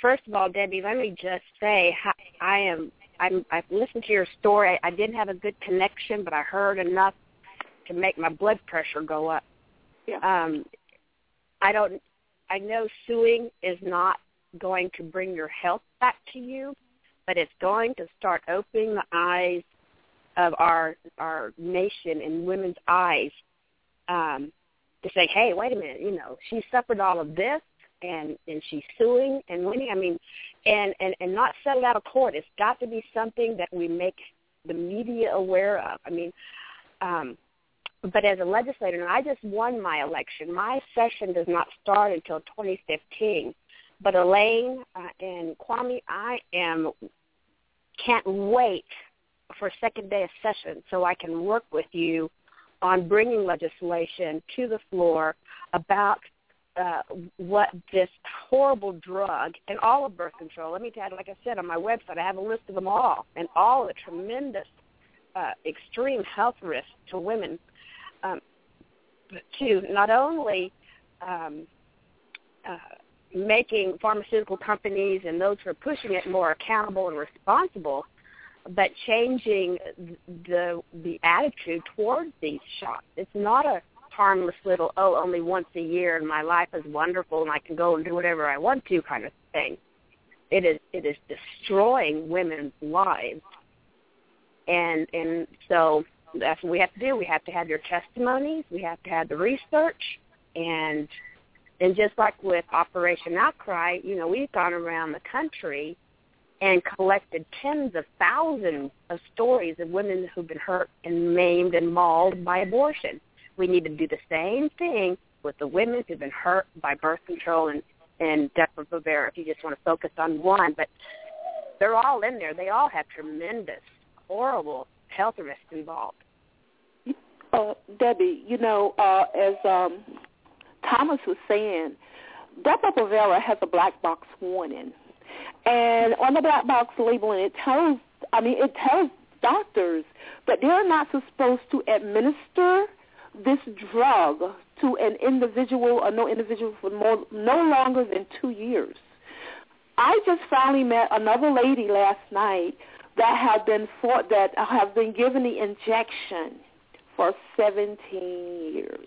First of all, Debbie, let me just say I am I'm, I've listened to your story. I I didn't have a good connection, but I heard enough to make my blood pressure go up. Yeah. Um, I don't. I know suing is not going to bring your health back to you, but it's going to start opening the eyes of our our nation and women's eyes um, to say, hey, wait a minute, you know, she suffered all of this and and she's suing and winning. I mean, and and and not settled out of court. It's got to be something that we make the media aware of. I mean, um, but as a legislator, and I just won my election. My session does not start until 2015. But Elaine uh, and Kwame, I am can't wait for second day of session so I can work with you on bringing legislation to the floor about uh, what this horrible drug and all of birth control. Let me tell you, like I said on my website, I have a list of them all and all the tremendous, uh, extreme health risks to women. Um, to not only um, uh, making pharmaceutical companies and those who are pushing it more accountable and responsible, but changing the the attitude towards these shots. It's not a harmless little oh only once a year and my life is wonderful and I can go and do whatever I want to kind of thing. It is it is destroying women's lives. And and so that's what we have to do. We have to have your testimonies, we have to have the research and and just like with Operation Outcry, you know, we've gone around the country and collected tens of thousands of stories of women who've been hurt and maimed and mauled by abortion. We need to do the same thing with the women who've been hurt by birth control and and Depo-Provera. If you just want to focus on one, but they're all in there. They all have tremendous, horrible health risks involved. Uh, Debbie, you know, uh, as um, Thomas was saying, Depo-Provera has a black box warning, and on the black box labeling, it tells. I mean, it tells doctors that they're not supposed to administer this drug to an individual or no individual for more, no longer than two years. I just finally met another lady last night that had been for, that have been given the injection for 17 years.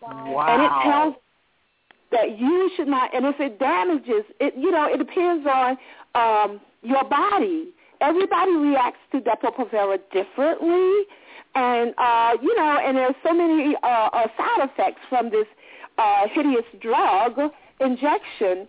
Wow. And it tells that you should not, and if it damages, it you know, it depends on um, your body. Everybody reacts to Depo-Provera differently and uh, you know, and there's so many uh, uh, side effects from this uh, hideous drug injection.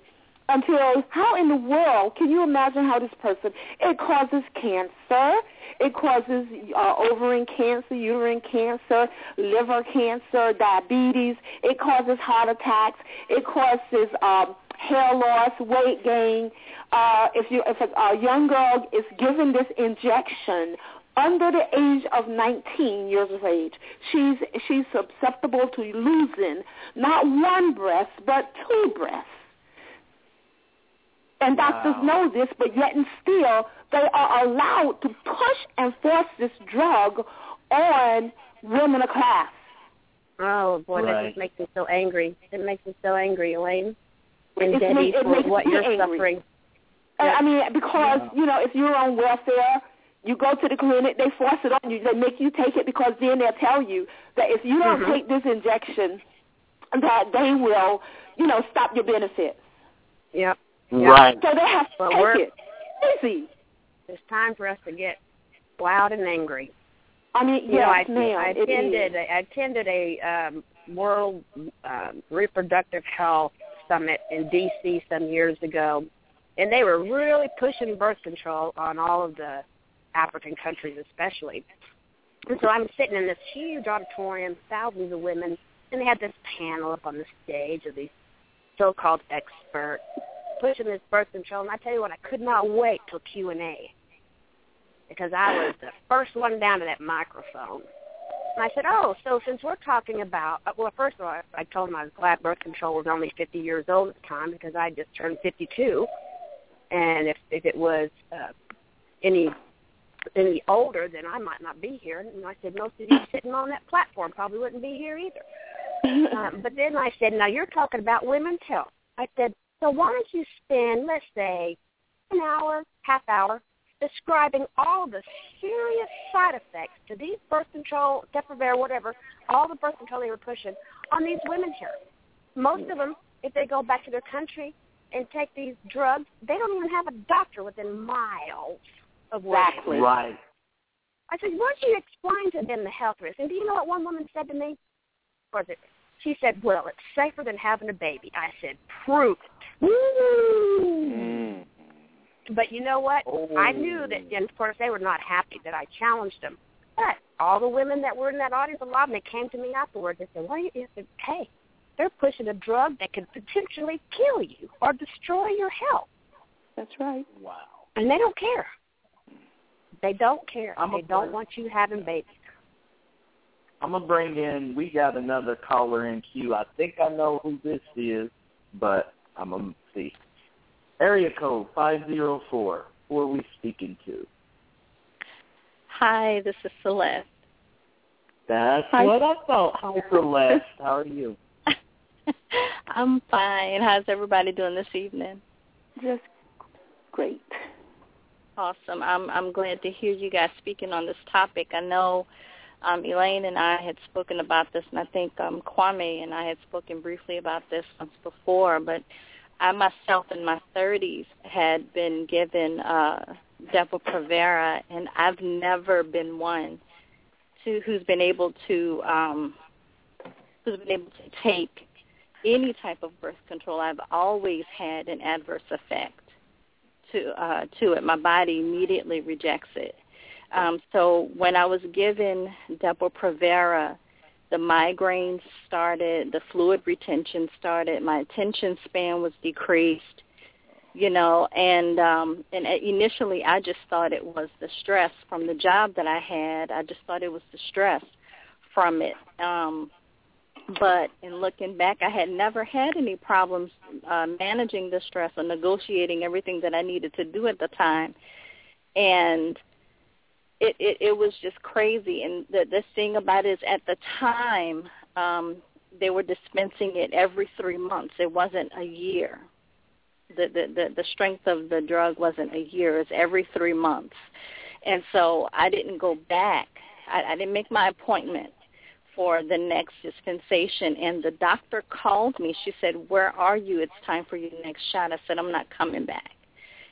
Until how in the world can you imagine how this person? It causes cancer. It causes uh, ovarian cancer, uterine cancer, liver cancer, diabetes. It causes heart attacks. It causes um, hair loss, weight gain. Uh, if you if a, a young girl is given this injection under the age of 19 years of age, she's she's susceptible to losing not one breast but two breasts. And doctors Wow. know this, but yet and still they are allowed to push and force this drug on women of class. Oh boy, that just makes me so angry. It makes me so angry, Elaine and It Debbie, make- it for makes what me you're angry. suffering. I- I mean, because you know, if you're on welfare, you go to the clinic, they force it on you. They make you take it because then they'll tell you that if you don't Mhm. take this injection, that they will, you know, stop your benefits. Yep. Right. So they have to Well, take we're- it. Easy. It's time for us to get loud and angry. I mean, You know, I, ma'am. I attended I attended a um, World um, Reproductive Health Summit in D.C. some years ago, and they were really pushing birth control on all of the African countries, especially. And so I'm sitting in this huge auditorium, thousands of women, and they had this panel up on the stage of these so-called experts. pushing this birth control, and I tell you what, I could not wait till Q and A because I was the first one down to that microphone. And I said, "Oh, so since we're talking about, well, first of all, I told him I was glad birth control was only 50 years old at the time because I just turned 52, and if if it was uh, any any older, then I might not be here. And I said, most of you sitting on that platform probably wouldn't be here either. um, but then I said, now you're talking about women's health. I said, so why don't you spend, let's say, an hour, half hour, describing all the serious side effects to these birth control, Depo-Provera, whatever, all the birth control they were pushing on these women here. Most of them, if they go back to their country and take these drugs, they don't even have a doctor within miles of where Exactly. Right. I said, why don't you explain to them the health risks? And do you know what one woman said to me? Was it? She said, well, it's safer than having a baby. I said, prove it. Mm. But you know what? I knew that, and of course, they were not happy that I challenged them. But all the women that were in that audience, a lot of them, they came to me afterwards and said, "Well, you?" I said, "Hey, they're pushing a drug that could potentially kill you or destroy your health, That's right. Wow. and they don't care. They don't care. I'm they don't bird. want you having babies." I'm gonna bring in. We got another caller in queue. I think I know who this is, but I'm gonna see. Area code five zero four. Who are we speaking to? Hi, this is Celeste. That's Hi. what I thought. Hi, Celeste. How are you? I'm fine. How's everybody doing this evening? Just great. Awesome. I'm I'm glad to hear you guys speaking on this topic. I know um, Elaine and I had spoken about this, and I think um, Kwame and I had spoken briefly about this once before. But I myself, in my 30s, had been given uh, Depo-Provera, and I've never been one to who's been able to um, who's been able to take any type of birth control. I've always had an adverse effect to uh, to it. My body immediately rejects it. Um, so when I was given Depo-Provera, the migraines started, the fluid retention started, my attention span was decreased, you know, and um, and initially I just thought it was the stress from the job that I had. I just thought it was the stress from it. Um, but in looking back, I had never had any problems uh, managing the stress or negotiating everything that I needed to do at the time, and it it, it was just crazy. And the the thing about it is, at the time, um, they were dispensing it every three months. It wasn't a year. The the the, the strength of the drug wasn't a year. It's every three months, and so I didn't go back. I, I didn't make my appointment for the next dispensation. And the doctor called me. She said where are you? It's time for your next shot. I said i'm not coming back.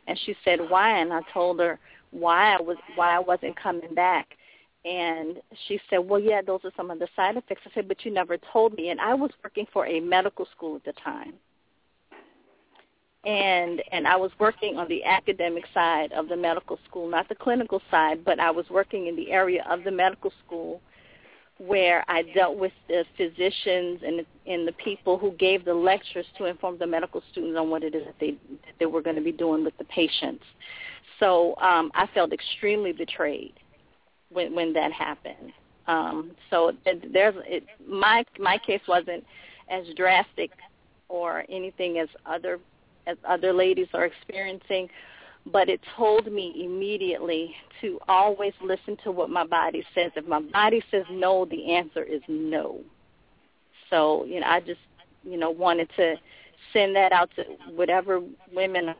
And she said why? And i told her why i was why i wasn't coming back. And she said well yeah those are some of the side effects. I said but you never told me. And i was working for a medical school at the time. And and I was working on the academic side of the medical school, not the clinical side, but I was working in the area of the medical school where I dealt with the physicians and the, and the people who gave the lectures to inform the medical students on what it is that they that they were going to be doing with the patients. So um, I felt extremely betrayed when when that happened. Um, so th- there's it, my my case wasn't as drastic or anything as other as other ladies are experiencing, but it told me immediately to always listen to what my body says. If my body says no, the answer is no. So, you know, I just, you know, wanted to send that out to whatever women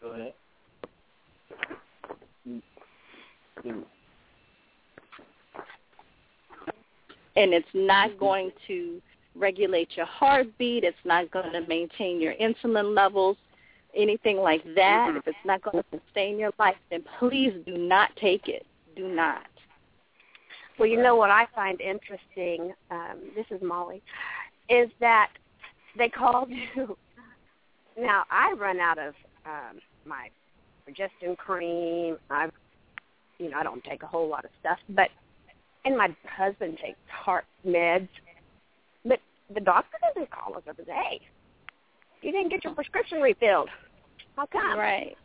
Go ahead. And it's not going to regulate your heartbeat. It's not going to maintain your insulin levels, anything like that. If it's not going to sustain your life, then please do not take it. Do not. Well, you know what I find interesting, um, this is Molly, is that they called you. Now, I run out of um, my progestin cream. I've, you know, I don't take a whole lot of stuff, but, and my husband takes heart meds. But the doctor doesn't call us up and say, you didn't get your prescription refilled. How come? Right.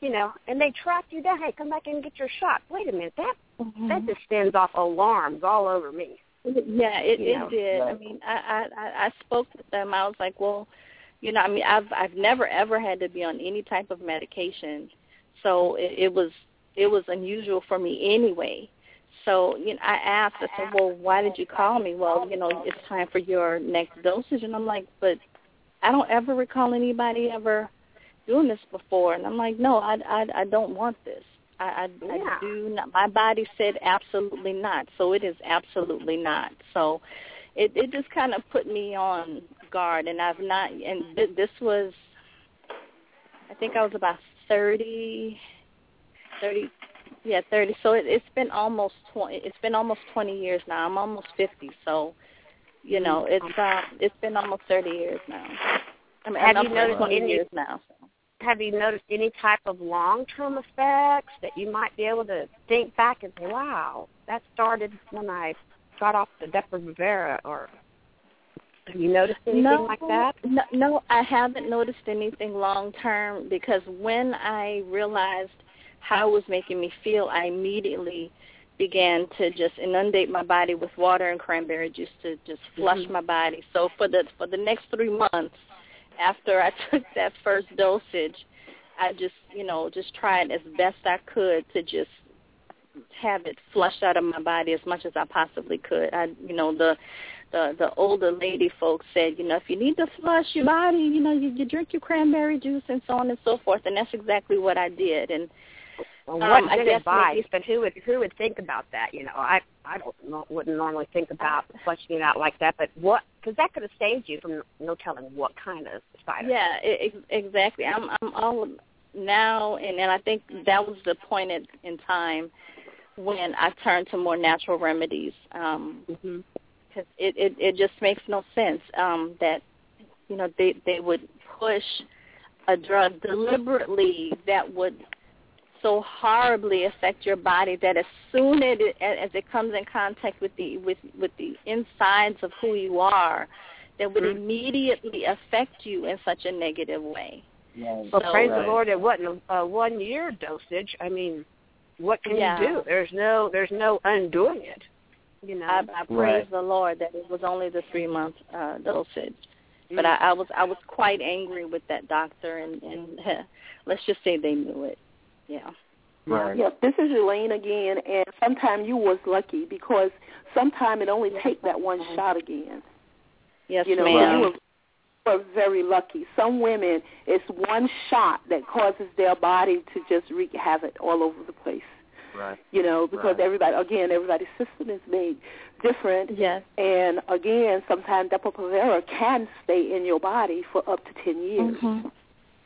You know, and they track you down. Hey, come back and get your shot. Wait a minute, that Mm-hmm. that just sends off alarms all over me. Yeah, it You it know, did. I mean, I, I I I spoke with them. I was like, well, you know, I mean, I've I've never ever had to be on any type of medication, so it, it was it was unusual for me anyway. So you know, I asked. I said, well, why did you call me? Well, you know, it's time for your next dosage, and I'm like, but I don't ever recall anybody ever doing this before, and I'm like, no, I I I don't want this. I, I, Yeah. I do not. My body said absolutely not, so it is absolutely not. So it it just kind of put me on guard, and I've not. And th- this was, I think I was about thirty, thirty, yeah, thirty. So it, it's been almost twenty. It's been almost twenty years now. I'm almost fifty, so you know it's uh, it's been almost thirty years now. I mean, Have I'm you noticed twenty any- years now. So. Have you noticed any type of long-term effects that you might be able to think back and say, wow, that started when I got off the Depo-Provera, or have you noticed anything no, like that? No, no, I haven't noticed anything long term because when I realized how it was making me feel, I immediately began to just inundate my body with water and cranberry juice to just flush Mhm. my body. So for the for the next three months after I took that first dosage, I just you know just tried as best I could to just have it flushed out of my body as much as I possibly could. I you know the the the older lady folks said, you know, if you need to flush your body, you know, you, you drink your cranberry juice and so on and so forth, and that's exactly what I did. And Well, um, what I good guess advice? maybe- But who would who would think about that? You know, I I don't wouldn't normally think about flushing it out like that. But what? Because that could have saved you from no telling what kind of effects. Yeah, ex- exactly. I'm I'm all now, and and I think that was the point in, in time when I turned to more natural remedies. Um, Mm-hmm. because it, it it just makes no sense um that you know they they would push a drug deliberately that would so horribly affect your body that as soon as it as it comes in contact with the with with the insides of who you are that would Mhm. immediately affect you in such a negative way Well, So- praise the Lord, it wasn't a, a one year dosage. I mean, what can Yeah. you do? There's no there's no undoing it. You know. I, I praise the Lord that it was only the three month uh, dosage. But Mm. I, I was I was quite angry with that doctor, and and let's just say they knew it. Yeah. Right. Yeah, this is Elaine again, and sometime you was lucky because sometime it only take that one shot again. Yes, you know, ma'am. you were, were very lucky. Some women, it's one shot that causes their body to just wreak havoc all over the place. Right. You know, because Right. everybody, again, everybody's system is made different. Yes. And again, sometimes Depo-Provera can stay in your body for up to ten years. Mm-hmm.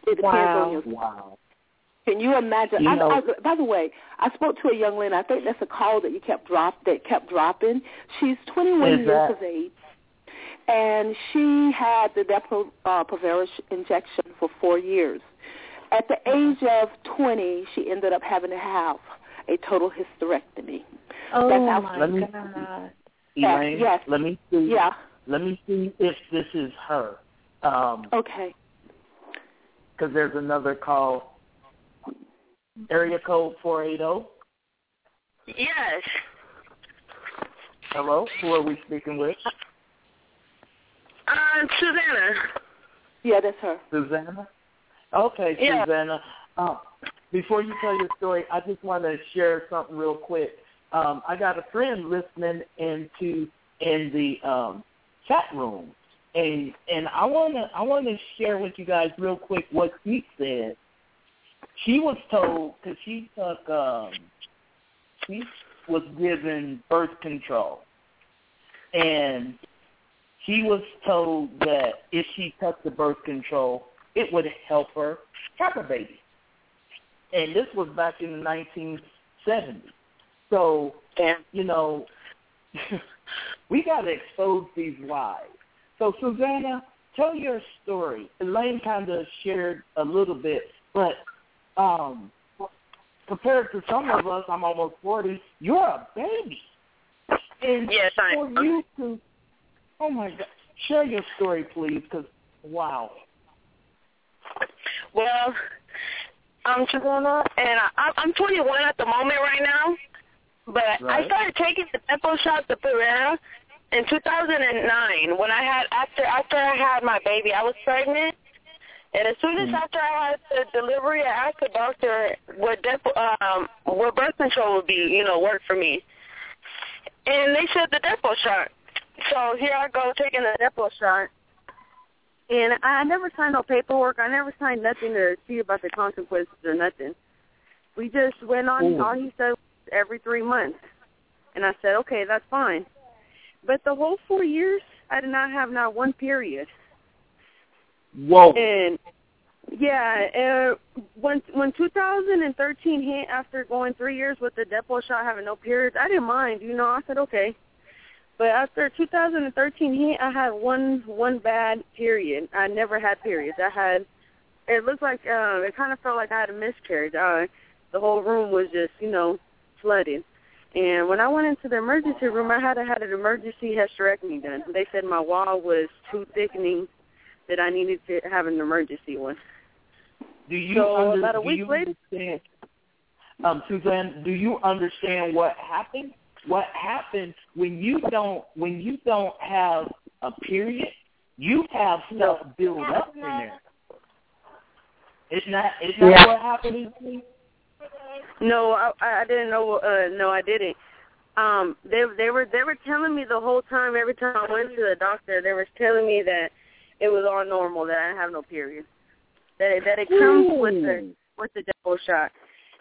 It depends Wow. on your Wow. Can you imagine? You I, know- I, by the way, I spoke to a young lady. I think that's a call that you kept drop that kept dropping. She's 21 years that- of age, and she had the Depo uh, Provera injection for four years. At the age of 20, she ended up having to have a total hysterectomy. Oh That's how- my Let me- God. Elaine, yes. let me see. Yeah. Let me see if this is her. Um, Okay. because there's another call. Area code four eight zero. Yes. Hello, who are we speaking with? Uh, Susanna. Yeah, that's her. Susanna. Okay, Yeah. Susanna. Um, before you tell your story, I just want to share something real quick. Um, I got a friend listening into in the um, chat room, and and I wanna I wanna share with you guys real quick what he said. She was told because she took um, she was given birth control, and she was told that if she took the birth control, it would help her have a baby. And this was back in the 1970s. So, you know, we got to expose these lies. So, Susanna, tell your story. Elaine kind of shared a little bit, but um, compared to some of us, I'm almost 40, you're a baby. And Yes, I for am. you to, oh my God, share your story, please, because wow. Well, I'm Trigona, and I, I'm 21 at the moment right now. But Right. I started taking the Depo shot, the Purina, in 2009 when I had after after I had my baby. I was pregnant, and as soon as Mhm. after I had the delivery, I asked the doctor what Depo, um what birth control would be, you know, work for me. And they said the Depo shot. So here I go taking the Depo shot. And I never signed no paperwork. I never signed nothing to see about the consequences or nothing. We just went on. Ooh. All he said was every three months, and I said, okay, that's fine. But the whole four years, I did not have not one period. Whoa. And yeah, uh, when when 2013 hit, after going three years with the Depo shot, having no periods, I didn't mind. You know, I said okay. But after 2013 hit, I had one one bad period. I never had periods. I had. It looked like uh, it kind of felt like I had a miscarriage. Uh, the whole room was just you know flooded. And when I went into the emergency room, I had to had an emergency hysterectomy done. They said my wall was too thickening that I needed to have an emergency one. Do you So, under, about a week later- understand, um, Suzanne? Do you understand what happened? What happened when you don't when you don't have a period? You have stuff built up in there. Isn't that is that Yeah. what happened? No, I, I didn't know. Uh, no, I didn't. Um, they they were they were telling me the whole time. Every time I went to the doctor, they were telling me that it was all normal. That I didn't have no period. That it, that it comes with the hmm. with the Depo shot.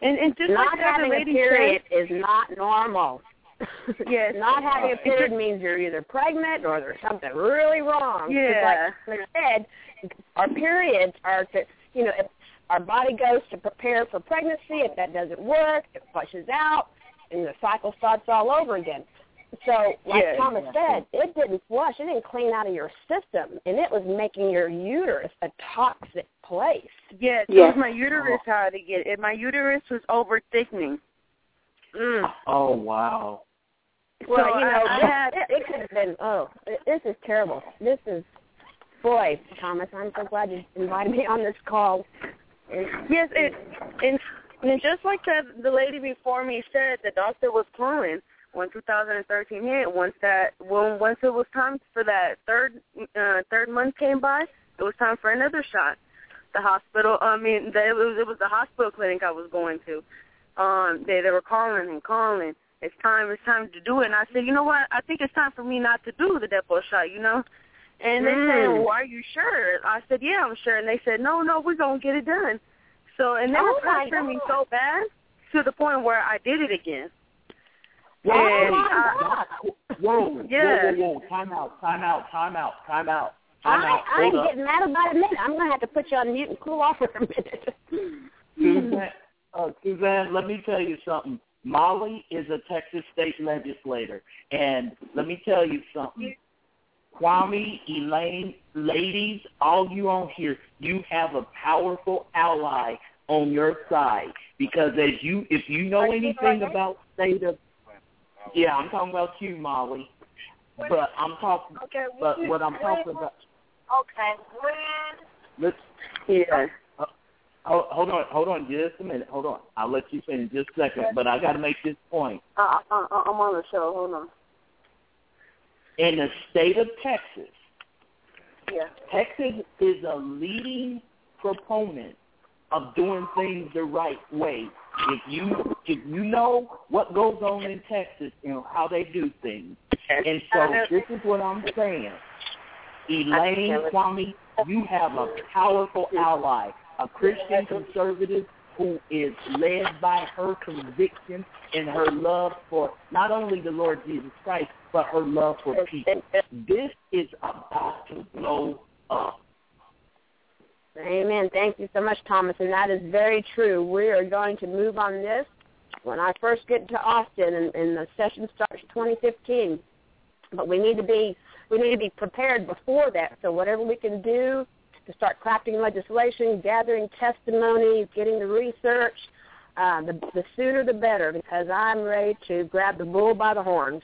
And and just not like having a period said, is not normal. yes, not having a period means you're either pregnant or there's something really wrong. Yeah. Like I said, our periods are to, you know, if our body goes to prepare for pregnancy, if that doesn't work, it flushes out, and the cycle starts all over again. So, like Yeah. Thomas said, it didn't flush, it didn't clean out of your system, and it was making your uterus a toxic place. Yes, it Yes. my uterus how to get it. My uterus was over thickening. Mm. Oh wow. Well, So you know, I this- had- it, it could have been. Oh, it, this is terrible. This is, boy, Thomas. I'm so glad you invited me on this call. And, Yes, it, and and just like the the lady before me said, the doctor was calling when 2013 hit. Once that, when once it was time for that third uh, third month came by, it was time for another shot. The hospital, I mean, the, it was it was the hospital clinic I was going to. Um, they they were calling and calling. It's time, it's time to do it. And I said, you know what? I think it's time for me not to do the Depo shot. You know. And they said, Mm. well, are you sure? I said, yeah, I'm sure. And they said, no, no, we're going to get it done. So, and they Oh, were pressuring me so bad to the point where I did it again. Whoa, my I- whoa, Yeah. whoa, whoa, whoa! Time out, time out, time out, time out, time I, out. I'm up. getting mad about a minute. I'm going to have to put you on mute and cool off for a minute. Suzanne, uh, Suzanne, let me tell you something. Molly is a Texas state legislator, and let me tell you something. Kwame, Elaine, ladies, all you on here, you have a powerful ally on your side because as you, if you know anything about state of, yeah, I'm talking about you, Molly, but I'm talking, Okay, but what I'm talking about, Okay, when? let's Yeah. Hold, hold on, hold on, just a minute. Hold on. I'll let you finish in just a second, but I got to make this point. Uh, uh, uh, I'm on the show. Hold on. In the state of Texas, Yeah. Texas is a leading proponent of doing things the right way. If you if you know what goes on in Texas and how they do things, and so this is what I'm saying, Elaine Kwame, you have a powerful ally, a Christian conservative who is led by her conviction and her love for not only the Lord Jesus Christ, but her love for people. This is about to blow up. Amen. Thank you so much, Thomas. And that is very true. We are going to move on this when I first get to Austin, and, and the session starts 2015. But we need to be we need to be prepared before that. So whatever we can do to start crafting legislation, gathering testimony, getting the research, uh, the, the sooner the better, because I'm ready to grab the bull by the horns.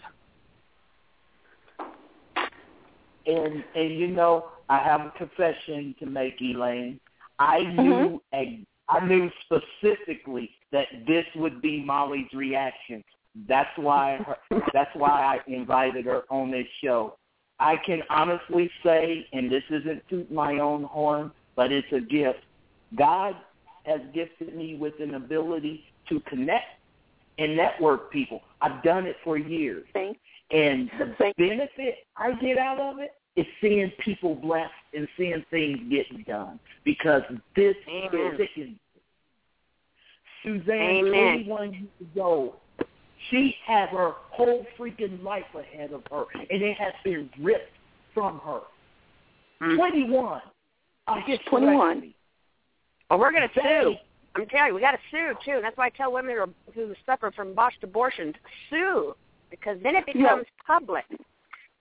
and and you know, I have a confession to make, Elaine. I mm-hmm. knew a, I knew specifically that this would be Molly's reaction. That's why her, that's why I invited her on this show. I can honestly say, and this isn't toot my own horn, but it's a gift. God has gifted me with an ability to connect and network people. I've done it for years. Thanks. And the benefit I get out of it is seeing people blessed and seeing things getting done. Because this Amen. is sickening. Suzanne, Amen. 21 years old, she has her whole freaking life ahead of her, and it has been ripped from her. Mm. 21. I get 21. Well, we're going to sue. I'm telling you, we got to sue too. That's why I tell women who, are, who suffer from botched abortions, sue, because then it becomes public.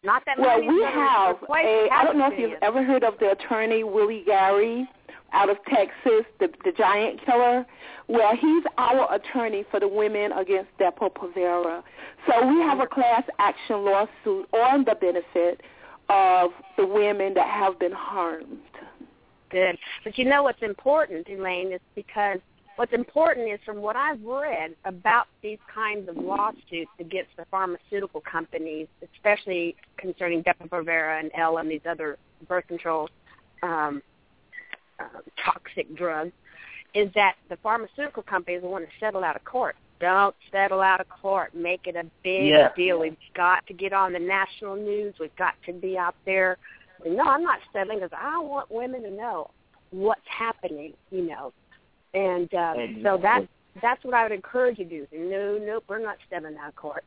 Not that Well, we have a. I don't know if you've ever heard of the attorney Willie Gary out of Texas, the the giant killer. Well, he's our attorney for the women against Depo-Provera. So we have a class action lawsuit on the benefit of the women that have been harmed. Good. But you know what's important, Elaine, is because what's important is from what I've read about these kinds of lawsuits against the pharmaceutical companies, especially concerning Depo-Provera and L and these other birth control um, uh, toxic drugs, is that the pharmaceutical companies want to settle out of court. Don't settle out of court. Make it a big Yeah. deal. We've got to get on the national news. We've got to be out there. No, I'm not settling because I want women to know what's happening, you know. And uh, so that's that's what I would encourage you to do. No, nope, we're not stepping out of court.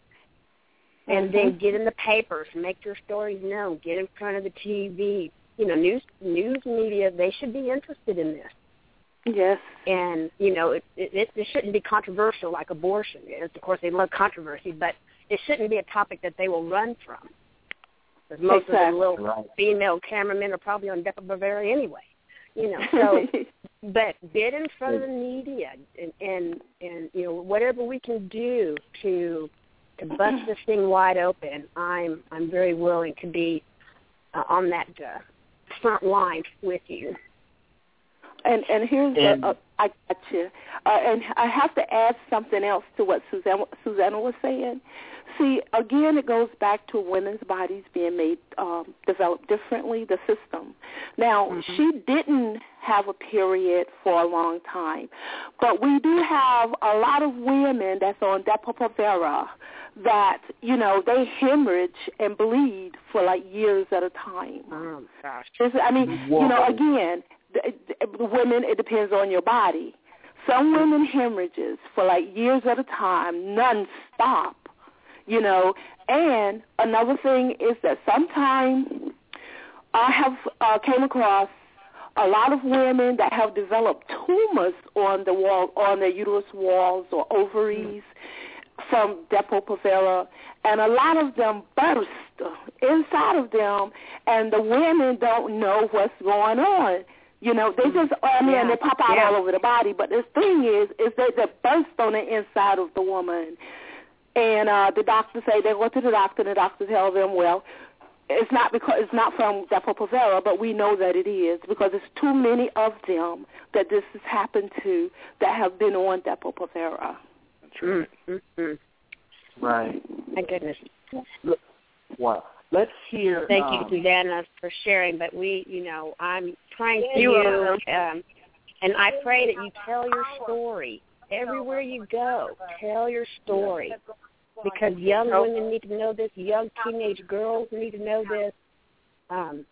And then get in the papers, make your stories known, get in front of the TV. You know, news news media they should be interested in this. Yes. And you know, it it, it shouldn't be controversial like abortion is. Of course, they love controversy, but it shouldn't be a topic that they will run from. Because most of the little Right. female cameramen are probably on Depo-Provera anyway. You know, so but get in front of the media and and and you know whatever we can do to to bust this thing wide open. I'm I'm very willing to be uh, on that uh, front line with you. And and here's And- the, uh, I got you. Uh, and I have to add something else to what Suzanne Susanna was saying. See, again, it goes back to women's bodies being made um, developed differently. The system. Now, she didn't have a period for a long time, but we do have a lot of women that's on Depo-Provera that you know they hemorrhage and bleed for like years at a time. Oh gosh. It's- I mean, you know, again, women, it depends on your body. Some women hemorrhages for like years at a time, non-stop, you know. And another thing is that sometimes I have uh, came across a lot of women that have developed tumors on the wall, on their uterus walls or ovaries from Depo-Provera, and a lot of them burst inside of them, and the women don't know what's going on. You know, they just, I mean, Yeah. they pop out Yeah. all over the body, but the thing is, is that they burst on the inside of the woman. And uh, the doctors say they go to the doctor, and the doctor tells them, well, it's not because it's not from Depo-Provera, but we know that it is because there's too many of them that this has happened to that have been on Depo-Provera. That's right. Mm-hmm. Right. My goodness. Look, Wow. Let's hear. Thank um, you, Susanna, for sharing. But we, you know, I'm praying for You you, are. um, and I pray that you tell your story everywhere you go. Tell your story because young women need to know this. Young teenage girls need to know this. Um,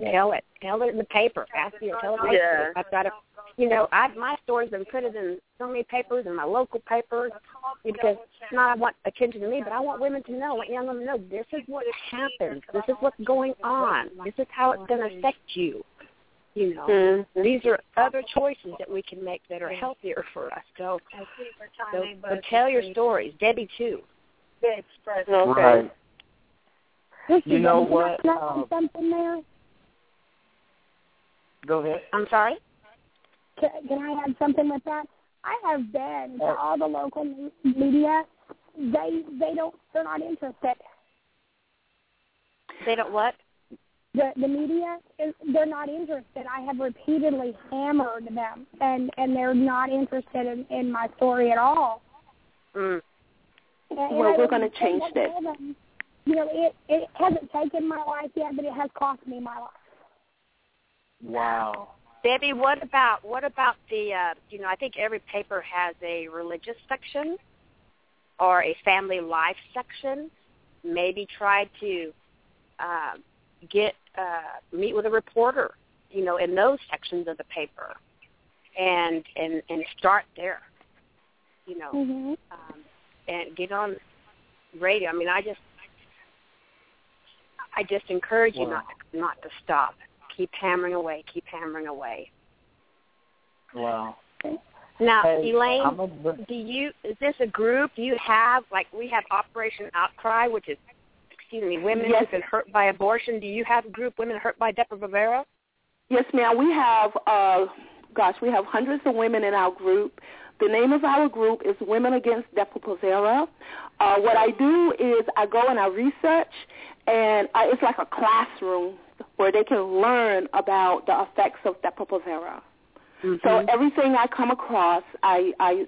Tell it. Tell it in the paper. Ask you. Tell it. the Yeah. I've got to. You know, I my story's been printed in so many papers in my local papers because it's not I want attention to me, but I want women to know, I want young women to know this is what happens. This is what's going on. This is how it's going to affect you. You know, Mhm. these are other choices that we can make that are healthier for us. So, so, so tell your stories, Debbie too. Okay. Right. This You know what, um, something there? Go ahead. I'm sorry. Can, can I add something with that? I have been to all the local me- media. They they don't they're not interested. They don't what? the the media is they're not interested. I have repeatedly hammered them, and and they're not interested in in my story at all. Mm. And, Well, and I we're gonna change tell that. them, You know, it it hasn't taken my life yet, but it has cost me my life. Wow. Debbie, what about what about the uh, you know I think every paper has a religious section or a family life section. Maybe try to uh, get uh, meet with a reporter, you know, in those sections of the paper, and and and start there, you know, Mm-hmm. um, and get on radio. I mean, I just I just encourage you not to, not to stop. Keep hammering away. Keep hammering away. Wow. Now, Hey, Elaine, a do you is this a group you have? Like we have Operation Outcry, which is excuse me, women Yes. who've been hurt by abortion. Do you have a group women hurt by Depo-Provera? Yes, ma'am. We have, uh, gosh, we have hundreds of women in our group. The name of our group is Women Against Depo-Provera. Uh, what I do is I go and I research, and uh, it's like a classroom where they can learn about the effects of Depo-Provera. So everything I come across, I, I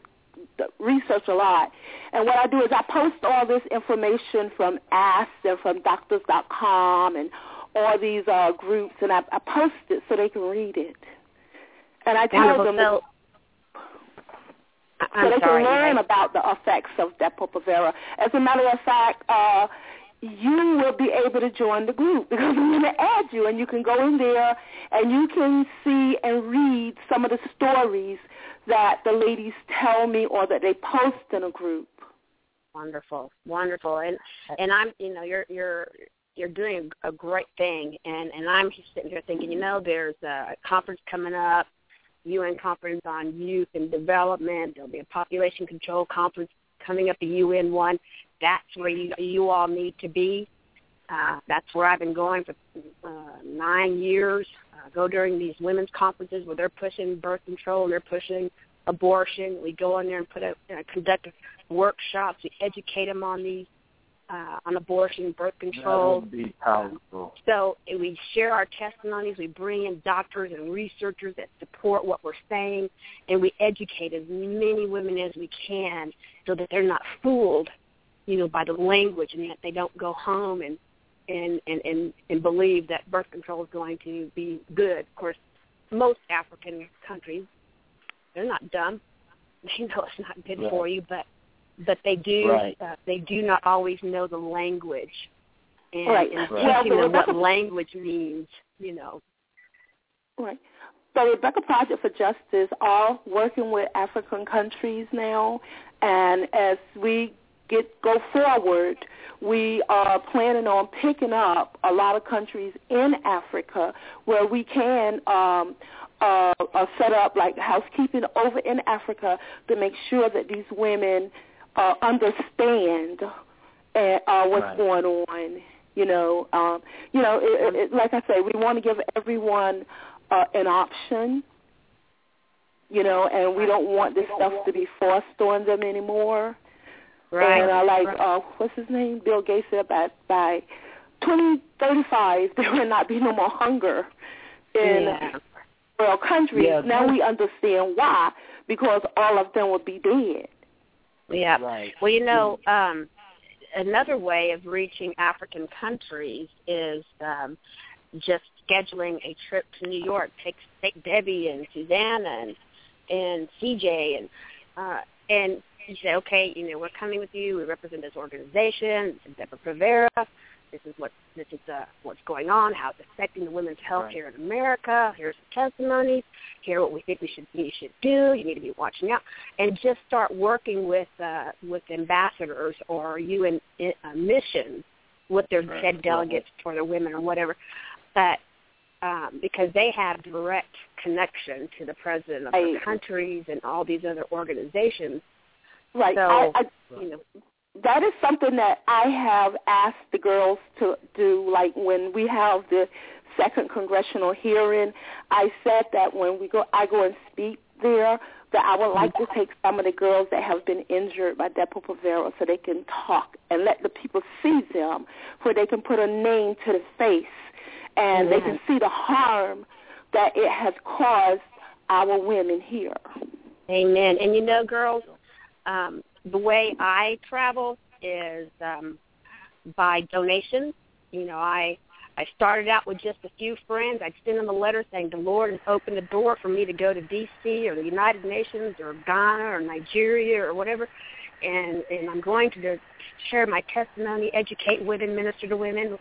research a lot. And what I do is I post all this information from Ask and from Doctors.com and all these uh, groups, and I, I post it so they can read it. And I tell Wonderful. them So- so they sorry, can learn Elaine. about the effects of Depo-Provera. As a matter of fact, uh, you will be able to join the group because I'm going to add you, and you can go in there and you can see and read some of the stories that the ladies tell me or that they post in a group. Wonderful, wonderful, and and I'm you know you're you're you're doing a great thing, and and I'm just sitting here thinking you know there's a conference coming up, UN conference on youth and development. There'll be a population control conference coming up, the UN one. That's where you you all need to be. Uh, that's where I've been going for uh, nine years. Uh, go during these women's conferences where they're pushing birth control, they're pushing abortion. We go in there and put a uh, conduct workshops. We educate them on these uh, on abortion, birth That control. would be powerful. So we share our testimonies. We bring in doctors and researchers that support what we're saying, and we educate as many women as we can so that they're not fooled, you know, by the language, and that they don't go home and and and and, and believe that birth control is going to be good. Of course, most African countries, they're not dumb. They know it's not good Right. for you, but but they do Right. uh, they do not always know the language and, Right. and Right. teaching Well, them what language means, you know. Right. The Rebecca Project for Justice are working with African countries now, and as we get go forward, we are planning on picking up a lot of countries in Africa where we can um, uh, uh, set up like housekeeping over in Africa to make sure that these women uh, understand uh, uh, what's Right. going on. You know, um, you know, it, it, like I say, we want to give everyone uh, an option. You know, and we don't want this stuff to be forced on them anymore. Right. And I like, Right. uh, what's his name? Bill Gates said by by 2035 there will not be no more hunger in Yeah. world countries. Yeah, now we understand why, because all of them would be dead. Yeah. Right. Well, you know, um, another way of reaching African countries is um, just scheduling a trip to New York. Take take Debbie and Susanna and and CJ and uh, and you say, okay, you know, we're coming with you. We represent this organization, Depo-Provera. This is what this is uh, what's going on, how it's affecting the women's health Right. here in America. Here's the testimonies. Here what we think we should you should do. You need to be watching out, and just start working with uh, with ambassadors or UN uh, missions with their Right. said delegates for the women or whatever, But um, because they have direct connection to the president of the countries and all these other organizations. Right. So I, I, you know, that is something that I have asked the girls to do. Like when we have the second congressional hearing, I said that when we go, I go and speak there, that I would like to mm-hmm. take some of the girls that have been injured by Depo-Provera so they can talk and let the people see them, where they can put a name to the face and they can mm-hmm. see the harm that it has caused our women here. Amen. And you know, girls, um, the way I travel is um, by donations. You know, I I started out with just a few friends. I'd send them a letter saying the Lord has opened the door for me to go to D.C. or the United Nations or Ghana or Nigeria or whatever, and and I'm going to share my testimony, educate women, minister to women,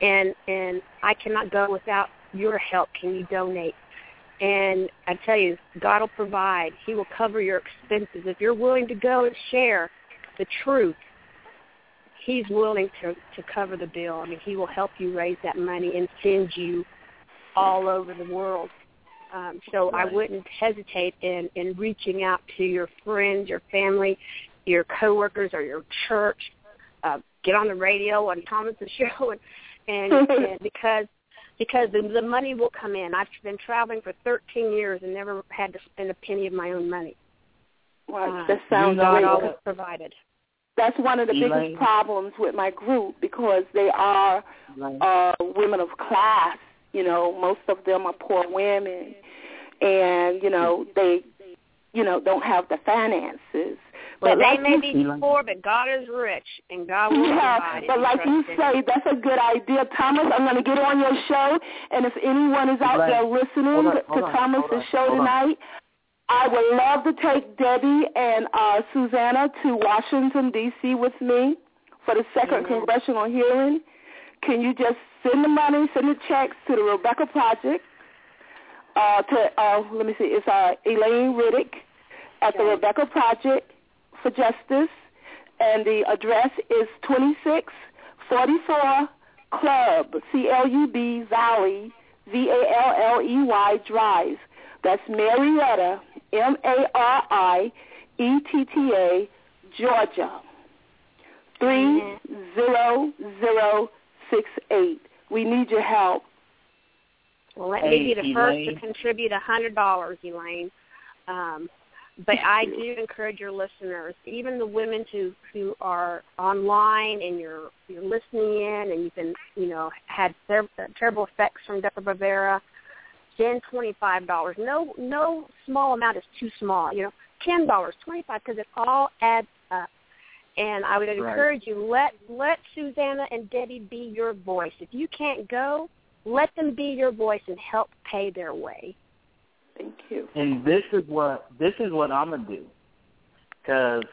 and and I cannot go without your help. Can you donate? And I tell you, God will provide. He will cover your expenses if you're willing to go and share the truth. He's willing to to cover the bill. I mean, he will help you raise that money and send you all over the world. Um, so I wouldn't hesitate in in reaching out to your friends, your family, your coworkers, or your church. Uh, get on the radio on Thomas's show, and and, and because because the, the money will come in. I've been traveling for 13 years and never had to spend a penny of my own money. Well, Uh, that sounds God great. always provided. That's one of the Elaine. biggest problems with my group because they are uh, women of class. You know, most of them are poor women, and you know they, you know, don't have the finances. But they like may you- be poor, but God is rich, and God will Yeah, provide. if but like you trust Him. say, that's a good idea, Thomas. I'm going to get on your show, and if anyone is out Right. there listening Hold on, to hold on, Thomas's on, show hold on. tonight, I would love to take Debbie and uh, Susanna to Washington D.C. with me for the 2nd congressional hearing. Can you just send the money, send the checks to the Rebecca Project? Uh, to uh, let me see, it's uh, Elaine Riddick at the Rebecca Project for Justice, and the address is 2644 Club, C-L-U-B, Valley, V-A-L-L-E-Y Drive. That's Marietta, M-A-R-I-E-T-T-A, Georgia, 30068. We need your help. Well, let Hey, me be the first to contribute a hundred dollars, Elaine. Um, but I do encourage your listeners, even the women who who are online and you're you're listening in, and you've been you know had ter- uh, terrible effects from Depo-Provera. Send twenty five dollars. No no small amount is too small. You know, ten dollars, twenty five, because it all adds up. And I would Right. encourage you let let Susanna and Debbie be your voice. If you can't go, let them be your voice and help pay their way. Thank you. And this is what this is what I'm gonna do, because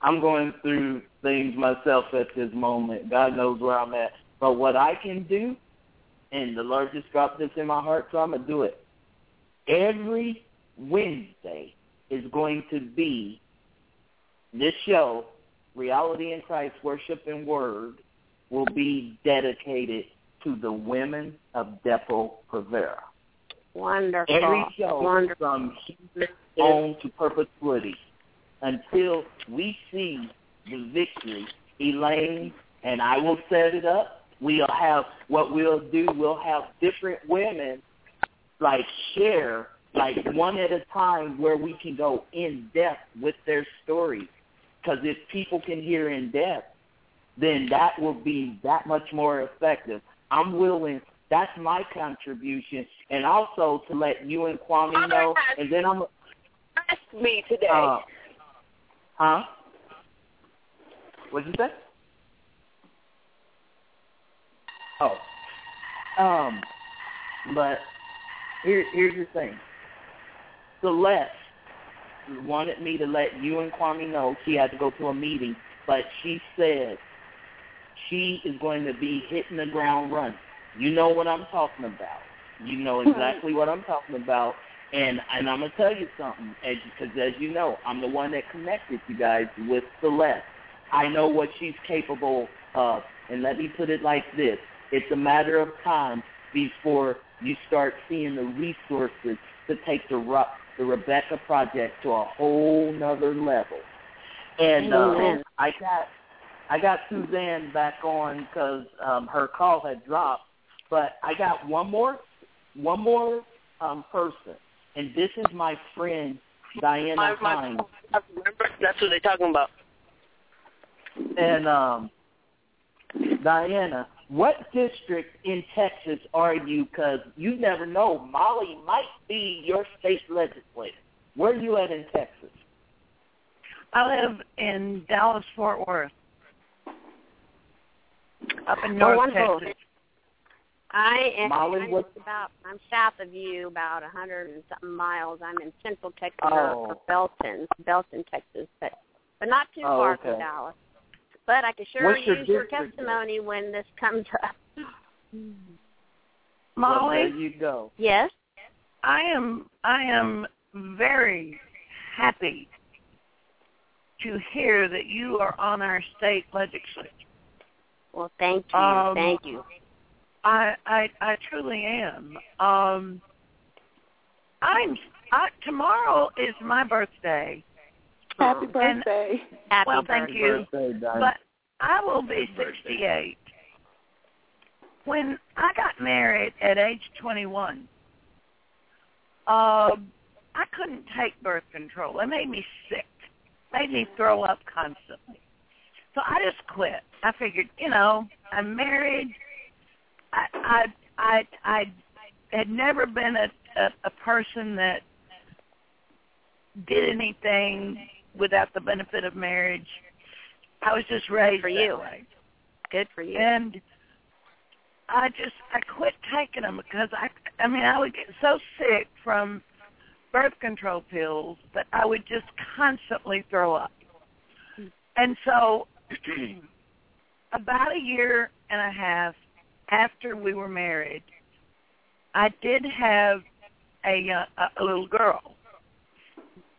I'm going through things myself at this moment. God knows where I'm at. But what I can do, and the Lord just dropped this in my heart, so I'm gonna do it. Every Wednesday is going to be this show, Reality in Christ, Worship and Word, will be dedicated to the women of Depo Provera. Wonderful. Every show Wonderful. from here on to perpetuity until we see the victory. Elaine and I will set it up. We'll have what we'll do. We'll have different women like share like one at a time where we can go in depth with their stories. Because if people can hear in depth, then that will be that much more effective. I'm willing. That's my contribution, and also to let you and Kwame know. And then I'm. Asked me today. Uh, huh? What'd you say? Oh. Um. But here, here's the thing. Celeste wanted me to let you and Kwame know she had to go to a meeting, but she said she is going to be hitting the ground running. You know what I'm talking about. You know exactly what I'm talking about. And and I'm gonna tell you something, because as you know, I'm the one that connected you guys with Celeste. I know what she's capable of, and let me put it like this: it's a matter of time before you start seeing the resources to take the the Rebecca project to a whole nother level. And uh, I got I got Suzanne back on because um, her call had dropped, but I got one more one more um, person, and this is my friend Diana My- my- Hines. Remember, that's what they're talking about. And um, Diana, what district in Texas are you? Because you never know. Molly might be your state legislator. Where are you at in Texas? I live in Dallas Fort Worth, up in Oh, North wonderful. Texas. I am Molly, I'm what- about I'm south of you about a hundred and something miles. I'm in central Texas Oh. or Belton, Belton, Texas, but but not too Oh, far okay. from Dallas. But I can sure What's use your district testimony when this comes up. Well, there Molly, you go. Yes. I am I am very happy to hear that you are on our state legislature. Well, thank you, Um, thank you. I I I truly am. Um I'm I, tomorrow is my birthday. Happy And- birthday. Happy well, thank birthday. you. Birthday. But I will be 68. When I got married at age 21, um, I couldn't take birth control. It made me sick. Made me throw up constantly. So I just quit. I figured, you know, I'm married. I I I I had never been a a, a person that did anything without the benefit of marriage. I was just raised for that you. way. Good for you. And I just I quit taking them because I I mean I would get so sick from birth control pills that I would just constantly throw up. Hmm. And so about a year and a half after we were married, I did have a uh, a- a little girl.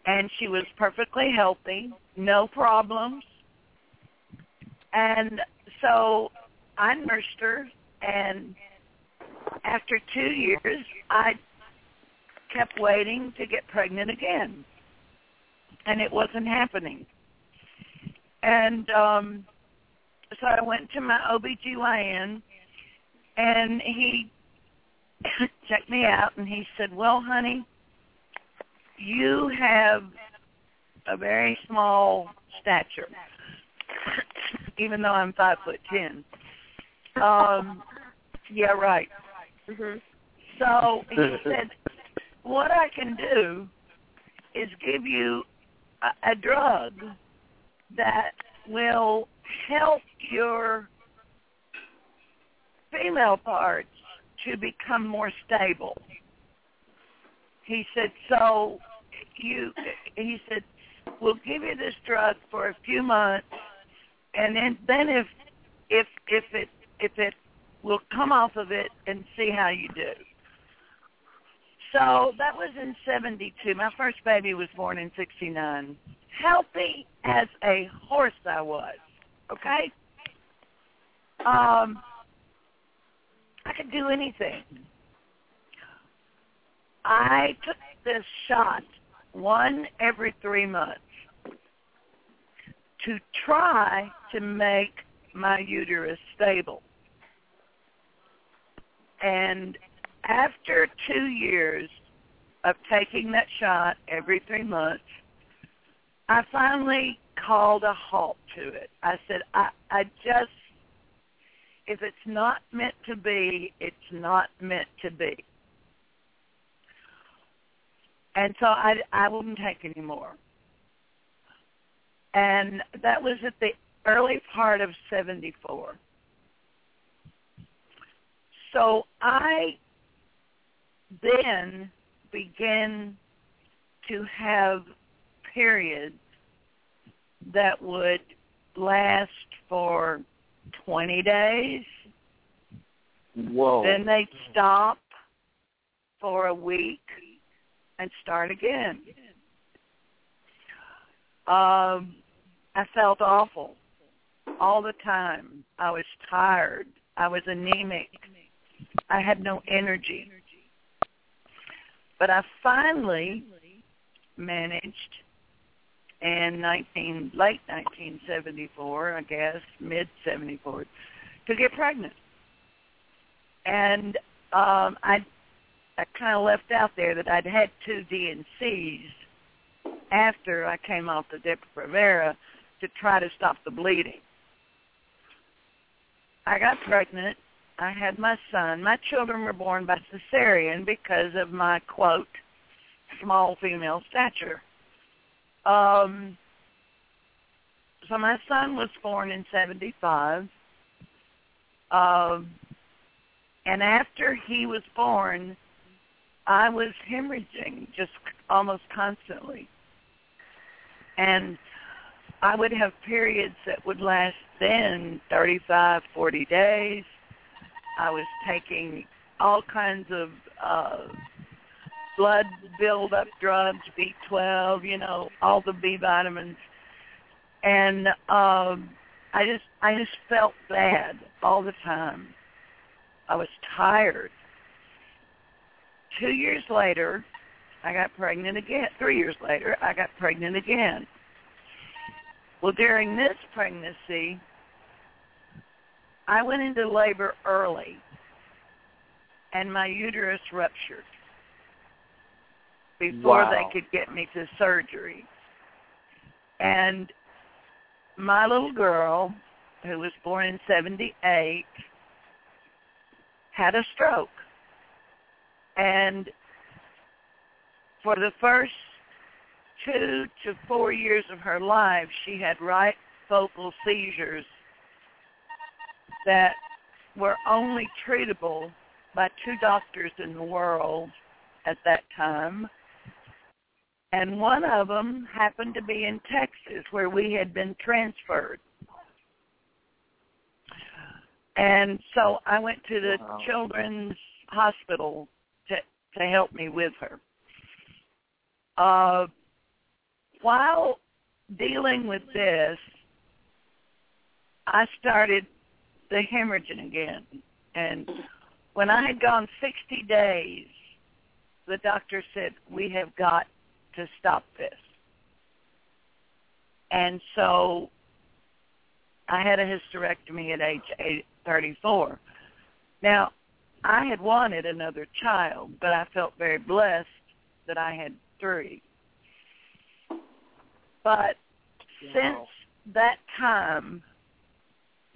And she was perfectly healthy, no problems. And so I nursed her and after 2 years I kept waiting to get pregnant again. And it wasn't happening. And um so I went to my OBGYN and he checked me out and he said, "Well, honey, you have a very small stature, even though I'm five foot ten. Um, yeah, right. Mhm. So he said, what I can do is give you a, a drug that will help your female parts to become more stable. He said, so you, he said, we'll give you this drug for a few months, and then then if if if it if it we'll come off of it and see how you do. So that was in 72. My first baby was born in 69. Healthy as a horse I was, okay? Um, I could do anything. I took this shot one every three months to try to make my uterus stable. And after two years of taking that shot every three months, I finally called a halt to it. I said, I, I just, if it's not meant to be, it's not meant to be. And so I, I wouldn't take any more. And that was at the early part of 74. So I then began to have periods that would last for 20 days. Whoa. Then they'd stop for a week and start again. Um, I felt awful all the time. I was tired. I was anemic. I had no energy. But I finally managed in 19 late 1974, I guess, mid 74, to get pregnant. And um I I kind of left out there that I'd had two D&Cs after I came off the Depo-Provera to try to stop the bleeding. I got pregnant I had my son. My children were born by cesarean because of my quote small female stature. Um, so my son was born in '75, um, and after he was born, I was hemorrhaging just almost constantly, and I would have periods that would last then 35, 40 days. I was taking all kinds of uh, blood build-up drugs, B12, you know, all the B vitamins, and um, I just I just felt bad all the time. I was tired. Two years later, I got pregnant again. Three years later, I got pregnant again. Well, during this pregnancy, I went into labor early, and my uterus ruptured before Wow. they could get me to surgery. And my little girl, who was born in 78, had a stroke. And for the first two to four years of her life, she had right focal seizures that were only treatable by two doctors in the world at that time. And one of them happened to be in Texas where we had been transferred. And so I went to the Wow. children's hospital to to help me with her. Uh, while dealing with this, I started the hemorrhaging again. And when I had gone 60 days, the doctor said, we have got to stop this. And so I had a hysterectomy at age eight, 34. Now, I had wanted another child, but I felt very blessed that I had three. But since that time,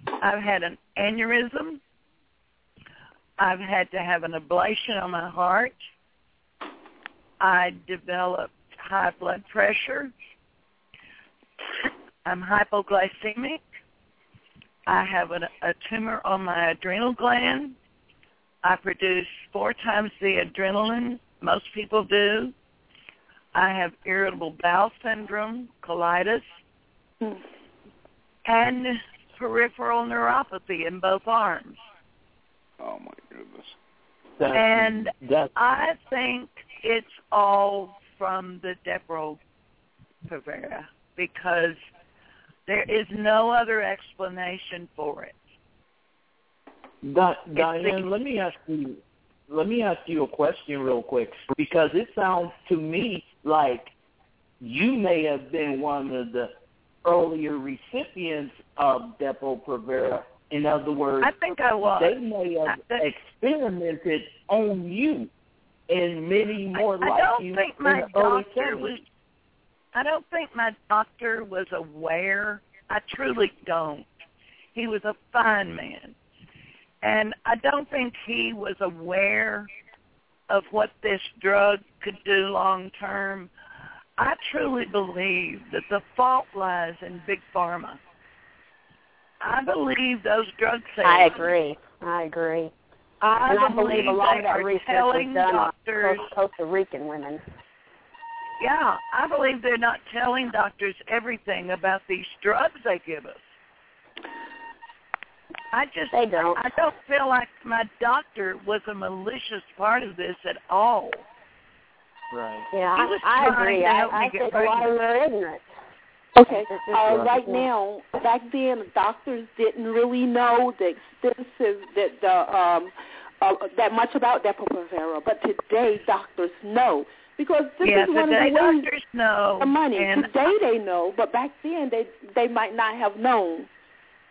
I've had an aneurysm. I've had to have an ablation on my heart. I developed high blood pressure. I'm hypoglycemic. I have an, a tumor on my adrenal gland. I produce four times the adrenaline most people do. I have irritable bowel syndrome, colitis, hmm. and peripheral neuropathy in both arms. Oh my goodness. That's, and that's I think it's all from the Depo-Provera because there is no other explanation for it. Di- Diane, the- let me ask you. Let me ask you a question real quick because it sounds to me like you may have been one of the earlier recipients of Depo-Provera. In other words, I think I was. they may have I- experimented on you and many more I like don't you think my in the early doctor was. I don't think my doctor was aware. I truly don't. He was a fine mm-hmm. man, and I don't think he was aware of what this drug could do long term. I truly believe that the fault lies in big pharma. I believe those drug sales. I agree. I agree. I and I believe a lot they of that are research telling was done doctors. on Costa Rican women. Yeah, I believe they're not telling doctors everything about these drugs they give us. I just They don't. I don't feel like my doctor was a malicious part of this at all. Right. Yeah, I, I agree. I, I get think a lot of them are ignorant. Okay. Uh, right now, back then, doctors didn't really know the extensive that the um uh, that much about Depo-Provera, but today doctors know because this yeah, is one of the doctors know the money. and Today they know, but back then they they might not have known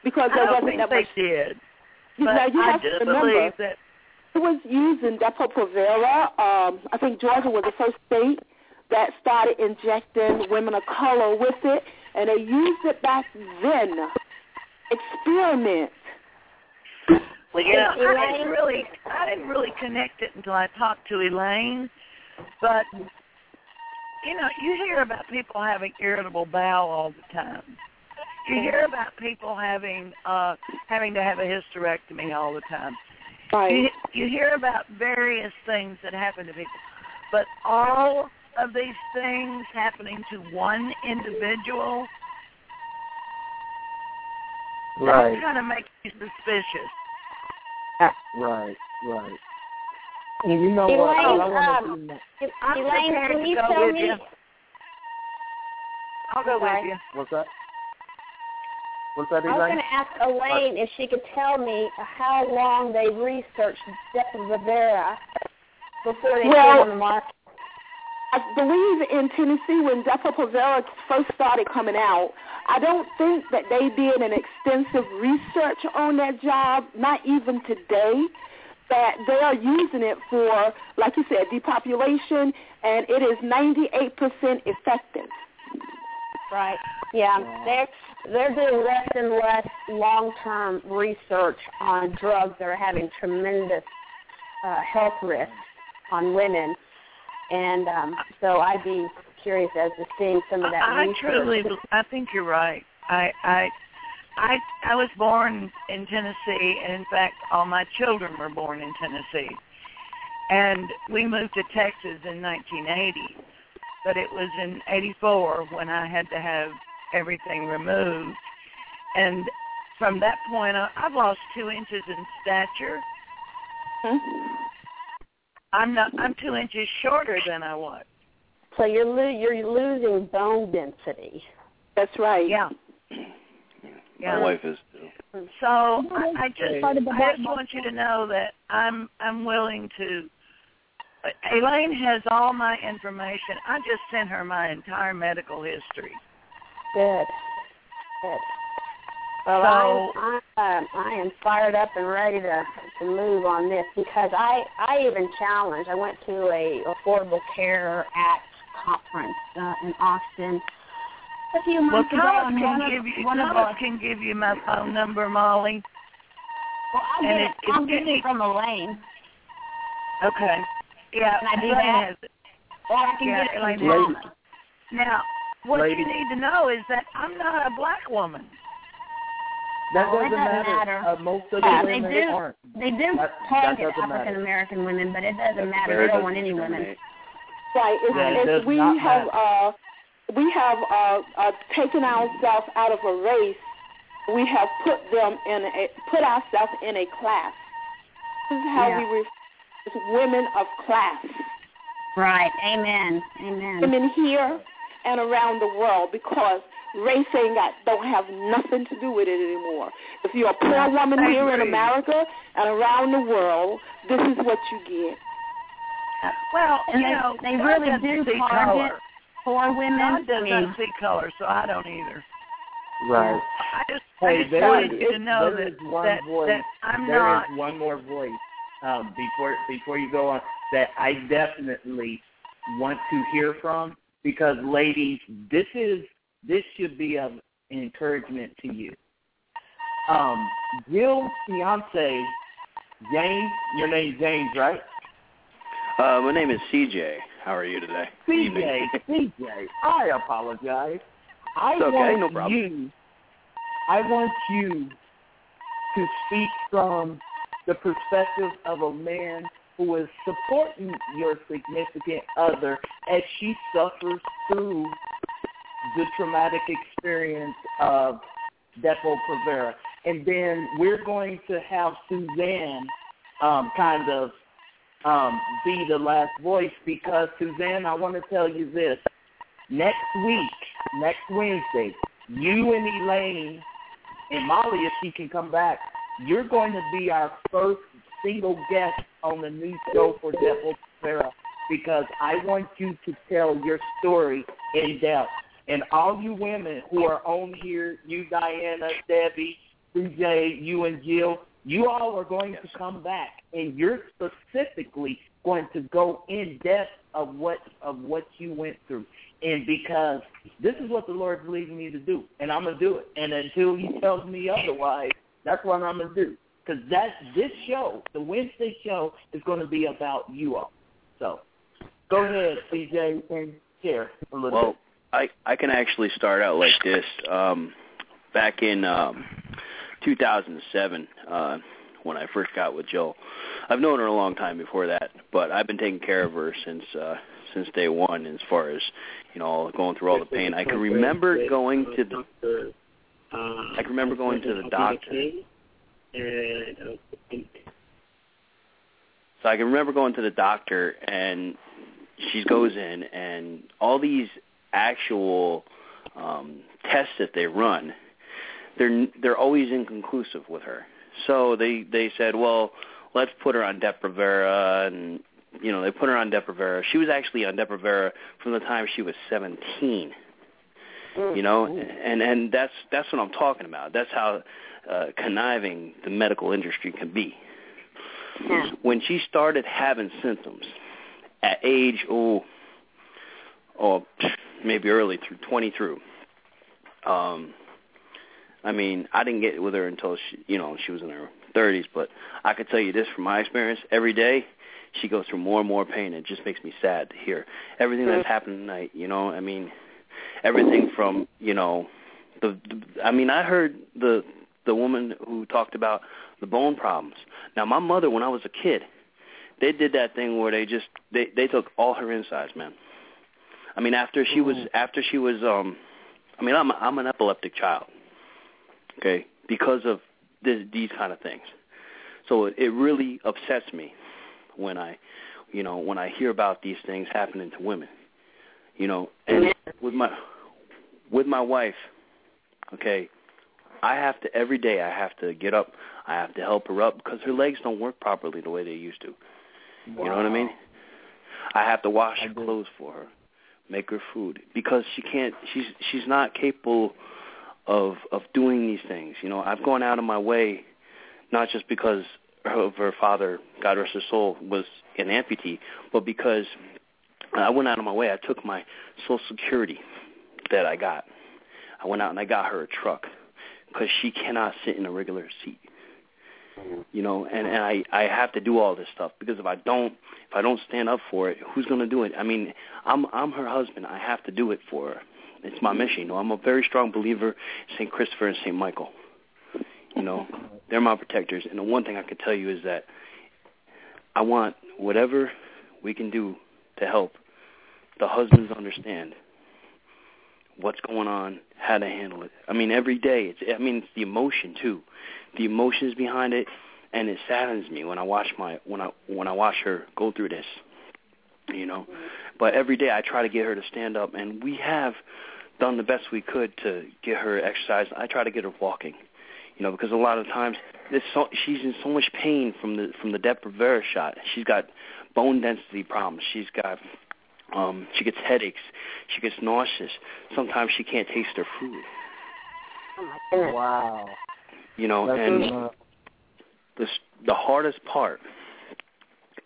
because I there don't wasn't that they much. did. You know, you I have to remember, that it was using Depo-Provera. Um, I think Georgia was the first state that started injecting women of color with it, and they used it back then. Experiment. Well, yeah, I didn't really, I didn't really connect it until I talked to Elaine. But you know, you hear about people having irritable bowel all the time. You hear about people having uh having to have a hysterectomy all the time. Right. You, you hear about various things that happen to people, but all of these things happening to one individual, Right. that kind of makes you suspicious. Right, right. And you know what? Elaine, I want um, to do that. I'm Elaine, can you tell me? you. I'll go with you. What's that? What's that, Elaine? I was going to ask Elaine if she could tell me how long they researched Depo-Provera before they Well- put it on the market. I believe in Tennessee when Depo-Provera first started coming out, I don't think that they did an extensive research on that job, not even today, that they are using it for, like you said, depopulation, and it is 98% effective. Right. Yeah, they're they're doing less and less long-term research on drugs that are having tremendous uh, health risks on women, and um, so I'd be curious as to seeing some of that I research. truly, I think you're right. I, I, I, I was born in Tennessee, and in fact, all my children were born in Tennessee. And we moved to Texas in 1980, but it was in '84 when I had to have everything removed. And from that point on, I've lost two inches in stature. I'm not. I'm two inches shorter than I was. So you're lo- you're losing bone density. That's right. Yeah. My wife is too. So I, I just Part of the I just want you to know that I'm I'm willing to. Elaine has all my information. I just sent her my entire medical history. Good. Good. Well, So- I'm, I'm, uh, I am fired up and ready to to move on this because I I even challenged. I went to a Affordable Care Act conference uh, in Austin a few Well, months ago. Thomas and one can of- give you one of Thomas our- can give you my phone number, Molly. Well, I'll and get if- it. if I'll get it from Elaine. Okay. Yeah, Can I do Elaine that? has. Or I can Yeah, get it Elaine from Thomas. Now, what Lady. you need to know is that I'm not a black woman. That Well, it doesn't doesn't matter. matter. Uh, most of the Yeah, they do. aren't. They do That- that target doesn't. African American women, but it doesn't matter. Very They don't want any women. Right. It's, Yeah, it it's, does we not have uh, we have uh, uh, taken ourselves out of a race. We have put them in a put ourselves in a class. This is how Yeah. we refer as women of class. Right. Amen. Amen. Women here and around the world because race ain't got don't have nothing to do with it anymore. If you're a poor woman I here in. America and around the world, this is what you get. Well, And you they, know, they really do target color. poor women. God I does mean, not see color, so I don't either. Right. I just, I Hey, just there wanted is- you to know there that, is one that, voice. that I'm There is not. one more voice um, before before you go on that I definitely want to hear from because, ladies, this is this should be of encouragement to you. Um, Jill's fiance, James, your name's James, right? Uh, my name is CJ. How are you today? CJ, CJ, I apologize. I It's okay, want no problem. you. I want you to speak from the perspective of a man who is supporting your significant other as she suffers through the traumatic experience of Depo-Provera. And then we're going to have Suzanne um, kind of um, be the last voice because, Suzanne, I want to tell you this. Next week, next Wednesday, you and Elaine and Molly, if she can come back, you're going to be our first single guest on the new show for Devil Sarah because I want you to tell your story in depth. And all you women who are on here, you Diana, Debbie, CJ, you and Jill, you all are going to come back and you're specifically going to go in depth of what of what you went through. And because this is what the Lord's leading me to do, and I'm gonna do it. And until He tells me otherwise, that's what I'm gonna do. because that this show, the Wednesday show, is going to be about you all. So, go ahead, CJ, and share a little Well, bit. I I can actually start out like this. Um, back in um, 2007, uh, when I first got with Jill, I've known her a long time before that, but I've been taking care of her since uh, since day one. As far as you know, going through all the pain, I can remember going to the. I can remember going to the doctor. So I can remember going to the doctor, and she goes in, and all these actual um, tests that they run, they're they're always inconclusive with her. So they they said, well, let's put her on Depo-Provera, and you know they put her on Depo-Provera. She was actually on Depo-Provera from the time she was 17. You know, and and that's that's what I'm talking about. That's how uh, conniving the medical industry can be. When she started having symptoms at age oh, or maybe early through 20 through, um, I mean, I didn't get with her until she, you know, she was in her 30s. But I could tell you this from my experience: every day she goes through more and more pain. It just makes me sad to hear everything that's happened tonight. You know, I mean, everything from you know, the, the I mean, I heard the the woman who talked about the bone problems. Now, my mother, when I was a kid, they did that thing where they just they they took all her insides, man. I mean, after she was after she was um, I mean, I'm I'm an epileptic child, okay, because of this, these kind of things. So it, it really upsets me when I, you know, when I hear about these things happening to women, you know, and with my with my wife, okay, I have to every day. I have to get up. I have to help her up because her legs don't work properly the way they used to. You know what I mean? I have to wash her clothes for her, make her food because she can't. She's she's not capable of of doing these things. You know, I've gone out of my way, not just because of her father, God rest his soul, was an amputee, but because I went out of my way. I took my Social Security that I got. I went out and I got her a truck because she cannot sit in a regular seat. You know, and and I I have to do all this stuff because if I don't if I don't stand up for it, who's going to do it? I mean, I'm I'm her husband. I have to do it for her. It's my mission. You know, I'm a very strong believer in St. Christopher and St. Michael. You know, they're my protectors. And the one thing I can tell you is that I want whatever we can do to help the husbands understand what's going on, how to handle it. I mean, every day. It's I mean, it's the emotion too, the emotions behind it, and it saddens me when I watch my when I when I watch her go through this. You know, but every day I try to get her to stand up, and we have done the best we could to get her exercise. I try to get her walking. You know, because a lot of times this so, she's in so much pain from the from the Depo-Provera shot. She's got bone density problems. She's got um she gets headaches. She gets nauseous. Sometimes she can't taste her food. Oh my goodness. Wow. you know That's and the the hardest part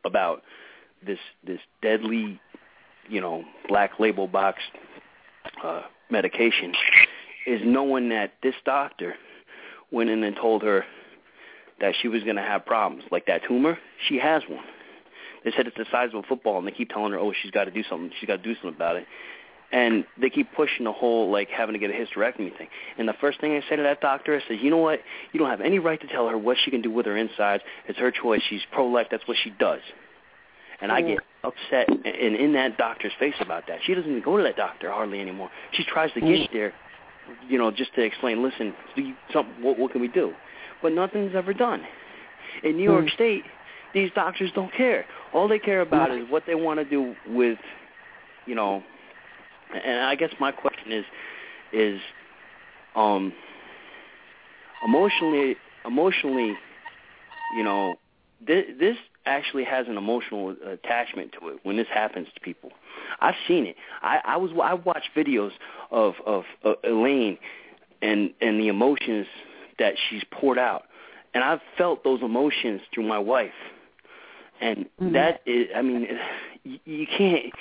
about this this deadly you know black label box uh medication is knowing that this doctor went in and told her that she was going to have problems. Like that tumor she has one they said it's the size of a football, and they keep telling her, "Oh, she's got to do something. She's got to do something about it." And they keep pushing the whole like having to get a hysterectomy thing. And the first thing I say to that doctor, I said, "You know what? You don't have any right to tell her what she can do with her insides. It's her choice. She's pro-life. That's what she does." And I get mm. upset and and in that doctor's face about that. She doesn't even go to that doctor hardly anymore. She tries to mm. get there, you know, just to explain. Listen, do you, something. What, what can we do? But nothing's ever done. In New York mm. State, these doctors don't care. All they care about is what they want to do with, you know. And I guess my question is, is, um, emotionally, emotionally, you know, this, this actually has an emotional attachment to it when this happens to people. I've seen it. I, I was I watched videos of of uh, Elaine and and the emotions that she's poured out, and I've felt those emotions through my wife, and mm-hmm. that is I mean you, you can't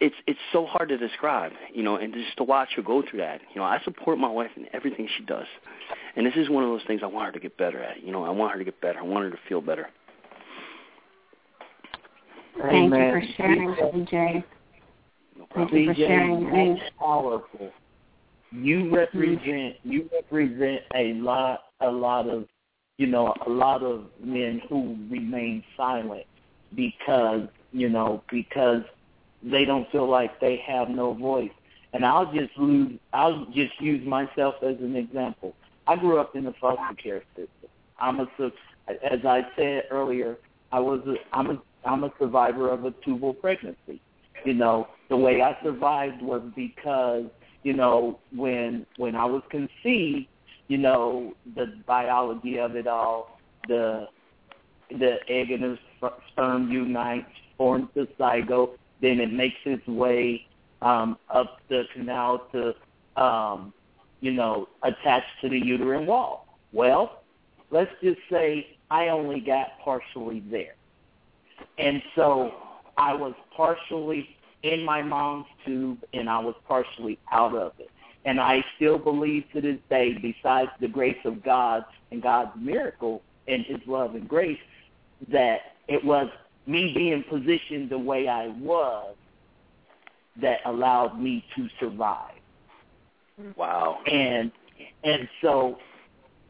it's it's so hard to describe, you know, and just to watch her go through that. You know, I support my wife in everything she does, and this is one of those things I want her to get better at. You know, I want her to get better. I want her to feel better. Thank Amen. you for sharing, CJ. Thank you for sharing. I mean, that's powerful. You mm-hmm. represent you represent a lot a lot of you know a lot of men who remain silent because you know because they don't feel like they have no voice. And I'll just lose, I'll just use myself as an example. I grew up in the foster care system. I'm a as I said earlier, I was a, I'm a I'm a survivor of a tubal pregnancy. You know, the way I survived was because you know when when I was conceived, you know the biology of it all, the the egg and the sperm unite, forms the zygote, then it makes its way um, up the canal to, um, you know, attach to the uterine wall. Well, let's just say I only got partially there. And so I was partially in my mom's tube and I was partially out of it. And I still believe to this day, besides the grace of God and God's miracle and his love and grace, that it was me being positioned the way I was that allowed me to survive. Wow. And and so,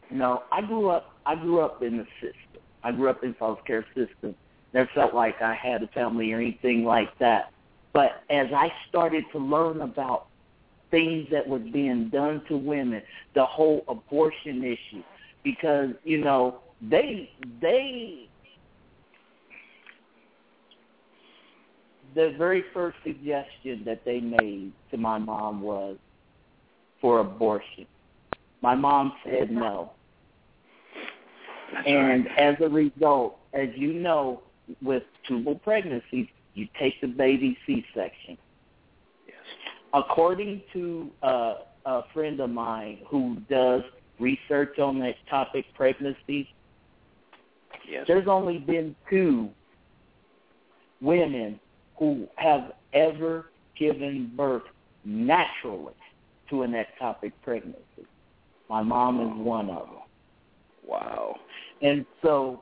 you know, I grew up I grew up in the system. I grew up in foster care system. Never felt like I had a family or anything like that. But as I started to learn about things that was being done to women, the whole abortion issue, because you know they they the very first suggestion that they made to my mom was for abortion. My mom said no. and as a result, as you know, with tubal pregnancies, you take the baby C-section. According to uh, a friend of mine who does research on that topic, pregnancy, Yes. there's only been two women who have ever given birth naturally to an ectopic pregnancy. My mom is one of them. Wow. And so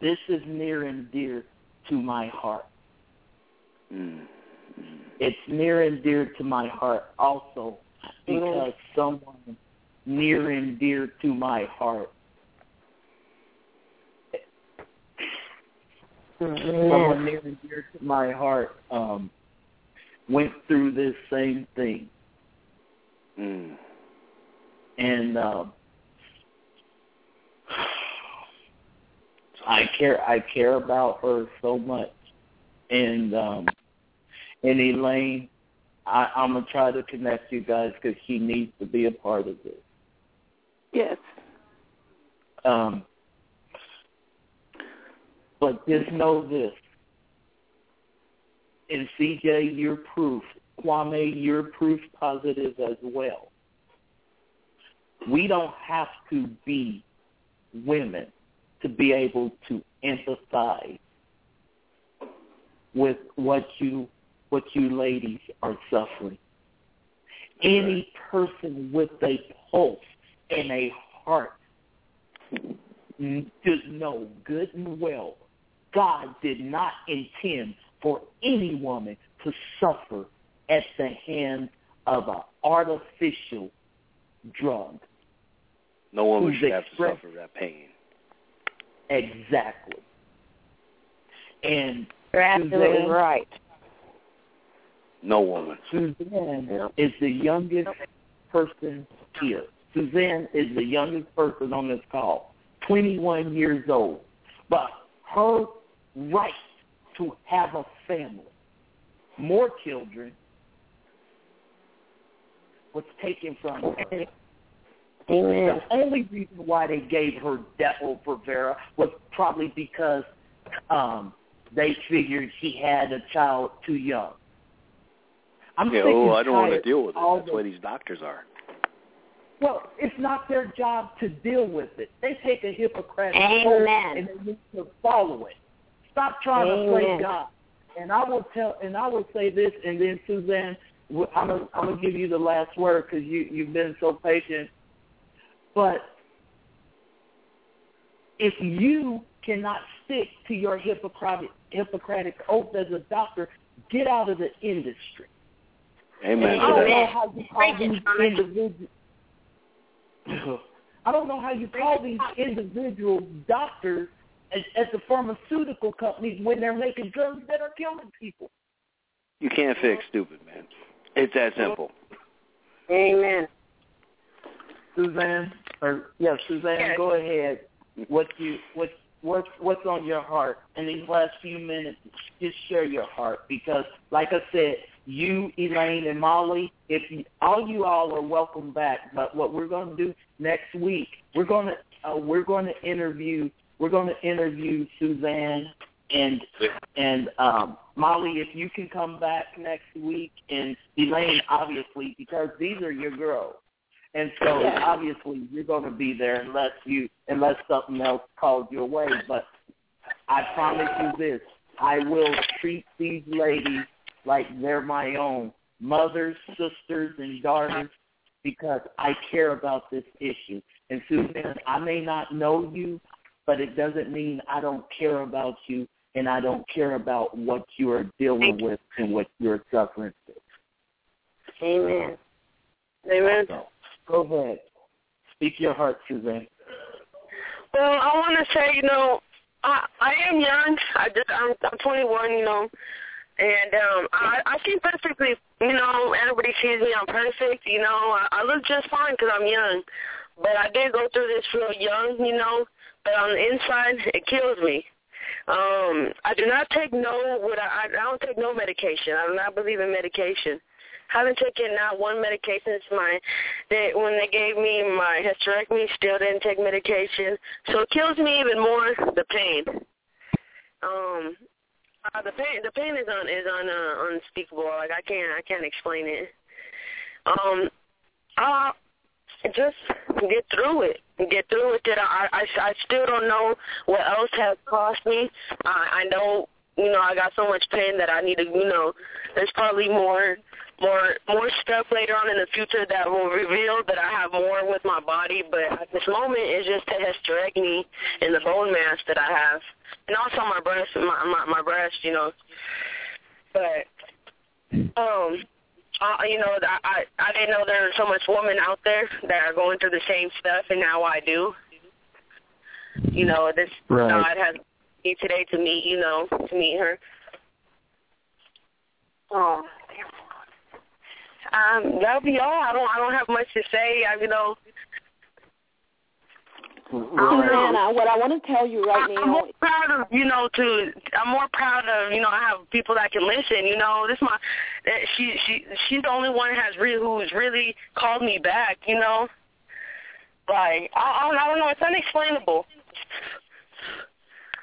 this is near and dear to my heart. Mm. It's near and dear to my heart also because someone near and dear to my heart. Someone near and dear to my heart um went through this same thing. Mm. and um I care I care about her so much. And um and Elaine I, I'm gonna try to connect you guys because she needs to be a part of this. Yes. Um, but just know this. And CJ, you're proof. Kwame, you're proof positive as well. We don't have to be women to be able to empathize with what you what you ladies are suffering. Any person with a pulse and a heart just know good and well God did not intend for any woman to suffer at the hands of an artificial drug. No woman Who's should have to suffer that pain. Exactly. And You're absolutely right. No woman. Suzanne is the youngest person here. Suzanne is the youngest person on this call, 21 years old. But her right to have a family, more children, was taken from her. Amen. The only reason why they gave her Depo Provera was probably because um, they figured she had a child too young. I'm yeah, sick oh, and I don't want to tired deal with it. That's the- why these doctors are. Well, it's not their job to deal with it. They take a Hippocratic Amen. oath and they need to follow it. Stop trying to play God and I will tell, and I will say this, and then Suzanne, I'm gonna, I'm gonna give you the last word because you you've been so patient. But if you cannot stick to your Hippocratic Hippocratic oath as a doctor, get out of the industry. Amen. I don't know how you call these individuals. I don't know how you call these individual doctors at, at the pharmaceutical companies when they're making drugs that are killing people. You can't fix stupid, man. It's that simple. Amen. Suzanne, or yeah, Suzanne, go ahead. What you what what's what's on your heart in these last few minutes? Just share your heart because, like I said, you, Elaine, and Molly, if you, all you all are welcome back. But what we're going to do next week, we're going to uh, we're going to interview we're going to interview Suzanne and and um, Molly. If you can come back next week, and Elaine, obviously, because these are your girls. And so Yeah. obviously you're going to be there unless you unless something else calls your way. But I promise you this: I will treat these ladies like they're my own mothers, sisters, and daughters because I care about this issue. And Susan, I may not know you, but it doesn't mean I don't care about you and I don't care about what you are dealing with and what you're suffering through. Amen. Amen. Go ahead. Speak your heart, Suzanne. Well, I want to say, you know, I I am young. I just I'm I'm 21, you know, and um I I seem perfectly, you know, everybody sees me I'm perfect, you know. I, I look just fine because I'm young, but I did go through this real young, you know. But on the inside, it kills me. Um, I do not take no what I I don't take no medication. I do not believe in medication. Haven't taken not one medication since my they when they gave me my hysterectomy. Still didn't take medication, so it kills me even more. The pain. Um, uh, the pain the pain is on is on uh, unspeakable. Like I can't I can't explain it. Um, uh, just get through it. Get through it. That I, I I still don't know what else has cost me. I I know you know I got so much pain that I need to you know. There's probably more more more stuff later on in the future that will reveal that I have more with my body. But at this moment, it's just the hysterectomy and the bone mass that I have, and also my breast, my my, my breast, you know. But um, uh, you know, I, I I didn't know there were so much women out there that are going through the same stuff, and now I do. You know, this Right. God has me today to meet, you know, to meet her. Oh. Um, that'll be all. I don't I don't have much to say. I you know Susanna, what I want to tell you right I'm now more proud of you know to I'm more proud of you know I have people that can listen. You know this my she she she's the only one that has really who's really called me back. You know, like I I, I don't know it's unexplainable.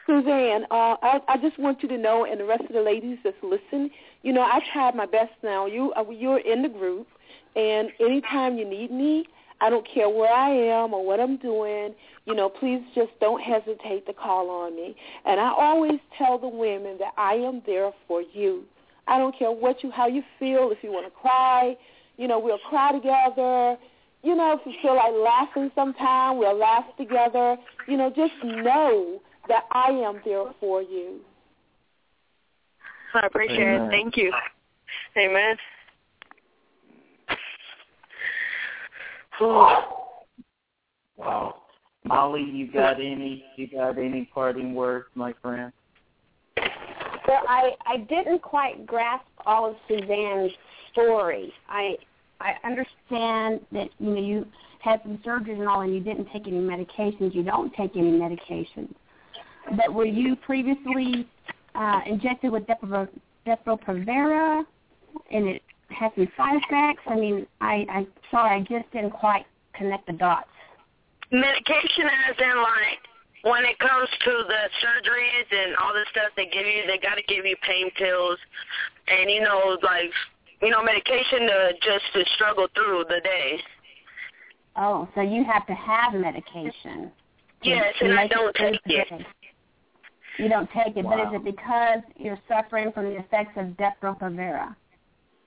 Suzanne, uh, I, I just want you to know, and the rest of the ladies that's listen, you know, I tried my best now. You, uh, you're in the group, and anytime you need me, I don't care where I am or what I'm doing, you know, please just don't hesitate to call on me. And I always tell the women that I am there for you. I don't care what you, how you feel. If you want to cry, you know, we'll cry together. You know, if you feel like laughing sometime, we'll laugh together. You know, just know that I am there for you. I appreciate Amen. it. Thank you. Amen. Wow. Molly, you got any you got any parting words, my friend? Well, I I didn't quite grasp all of Suzanne's story. I I understand that you know you had some surgeries and all, and you didn't take any medications. You don't take any medications. But were you previously uh, injected with Depo- Depo-Provera, and it has some side effects? I mean, I I sorry, I just didn't quite connect the dots. Medication as in like when it comes to the surgeries and all the stuff they give you, they got to give you pain pills, and you know like you know medication to just to struggle through the day. Oh, so you have to have medication. Yes, to and I don't take it. day. You don't take it, but is it because you're suffering from the effects of Depo-Provera?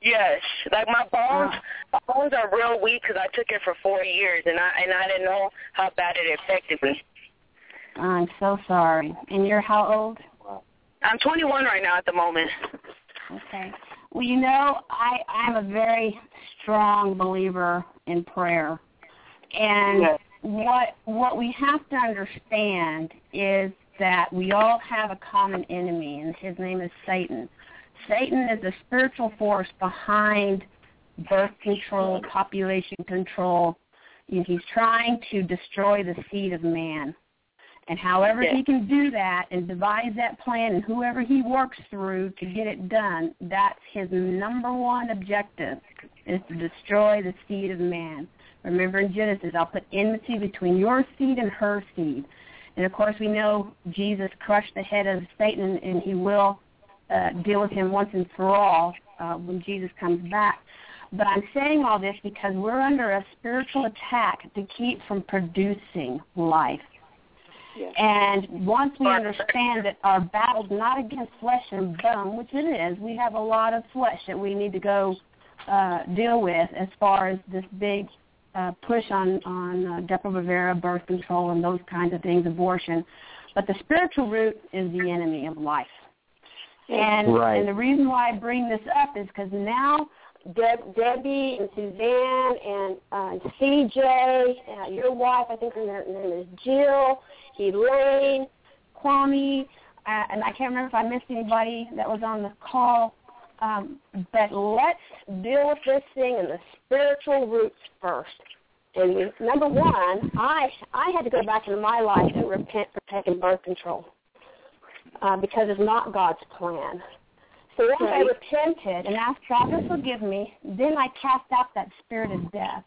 Yes, like my bones, my bones are real weak because I took it for four years, and I and I didn't know how bad it affected me. I'm so sorry. And you're how old? I'm 21 right now at the moment. Okay. Well, you know, I I'm a very strong believer in prayer, and Yes. what what we have to understand is that we all have a common enemy, and his name is Satan. Satan is the spiritual force behind birth control, population control. He's trying to destroy the seed of man. And however Yeah. he can do that and devise that plan and whoever he works through to get it done, that's his number one objective is to destroy the seed of man. Remember in Genesis, I'll put enmity between your seed and her seed. And of course we know Jesus crushed the head of Satan and he will uh, deal with him once and for all uh, when Jesus comes back. But I'm saying all this because we're under a spiritual attack to keep from producing life. And once we understand that our battle's not against flesh and bone, which it is, we have a lot of flesh that we need to go uh, deal with as far as this big uh, push on on uh, Depo-Provera, birth control, and those kinds of things, abortion. But the spiritual root is the enemy of life. And Right. and the reason why I bring this up is because now Deb, Debbie and Suzanne and uh, CJ, uh, your wife, I think her name is Jill, Elaine, Kwame, uh, and I can't remember if I missed anybody that was on the call. Um, but let's deal with this thing in the spiritual roots first. And number one, I I had to go back into my life and repent for taking birth control uh, because it's not God's plan. So once I repented and asked God to forgive me, then I cast out that spirit of death.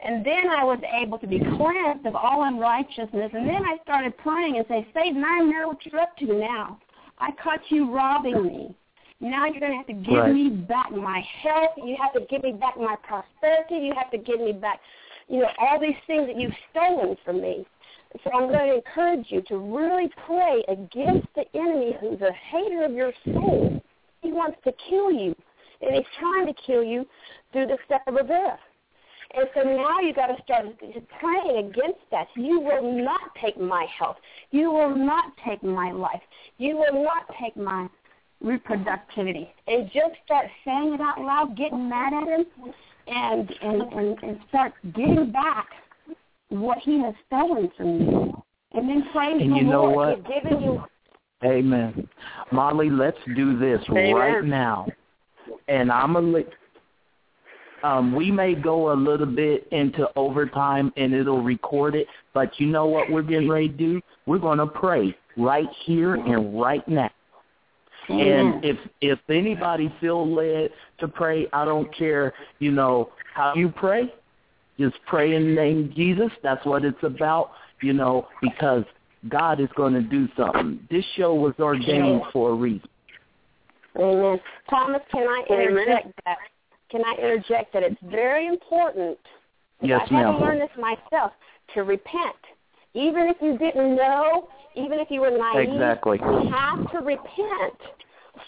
And then I was able to be cleansed of all unrighteousness. And then I started praying and say, Satan, I know what you're up to now. I caught you robbing me. Now you're going to have to give Right. me back my health. You have to give me back my prosperity. You have to give me back, you know, all these things that you've stolen from me. So I'm going to encourage you to really pray against the enemy who's a hater of your soul. He wants to kill you, and he's trying to kill you through the Depo-Provera. And so now you've got to start praying against that. You will not take my health. You will not take my life. You will not take my reproductivity. And just start saying it out loud, getting mad at him, and and and, and start getting back what he has stolen from you. And then praise And the you know Lord. what? He's given you Amen. Molly, let's do this Amen. right now. And I'm gonna um we may go a little bit into overtime and it'll record it, but you know what we're getting ready to do? We're gonna pray right here and right now. Amen. And mm-hmm. if if anybody feel led to pray, I don't care, you know, how you pray. Just pray in the name of Jesus. That's what it's about, you know, because God is going to do something. This show was ordained for a reason. Amen. Thomas, can I Amen. interject that? Can I interject that it's very important? Yes, I had to learn this myself to repent, even if you didn't know, even if you were naive. Exactly. We have to repent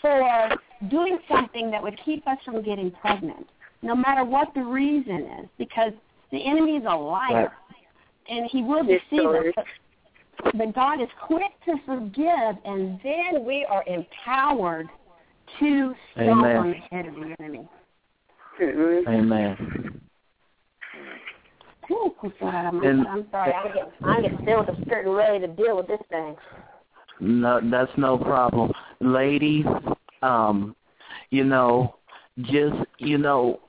for doing something that would keep us from getting pregnant, no matter what the reason is, because the enemy is a liar, and he will deceive sir. us. But, but God is quick to forgive, and then we are empowered to stomp Amen. on the head of the enemy. Mm-hmm. Amen. And- I'm sorry. I'm getting, I'm getting filled with spirit and ready to deal with this thing. No, that's no problem. Ladies, um, you know, just you know,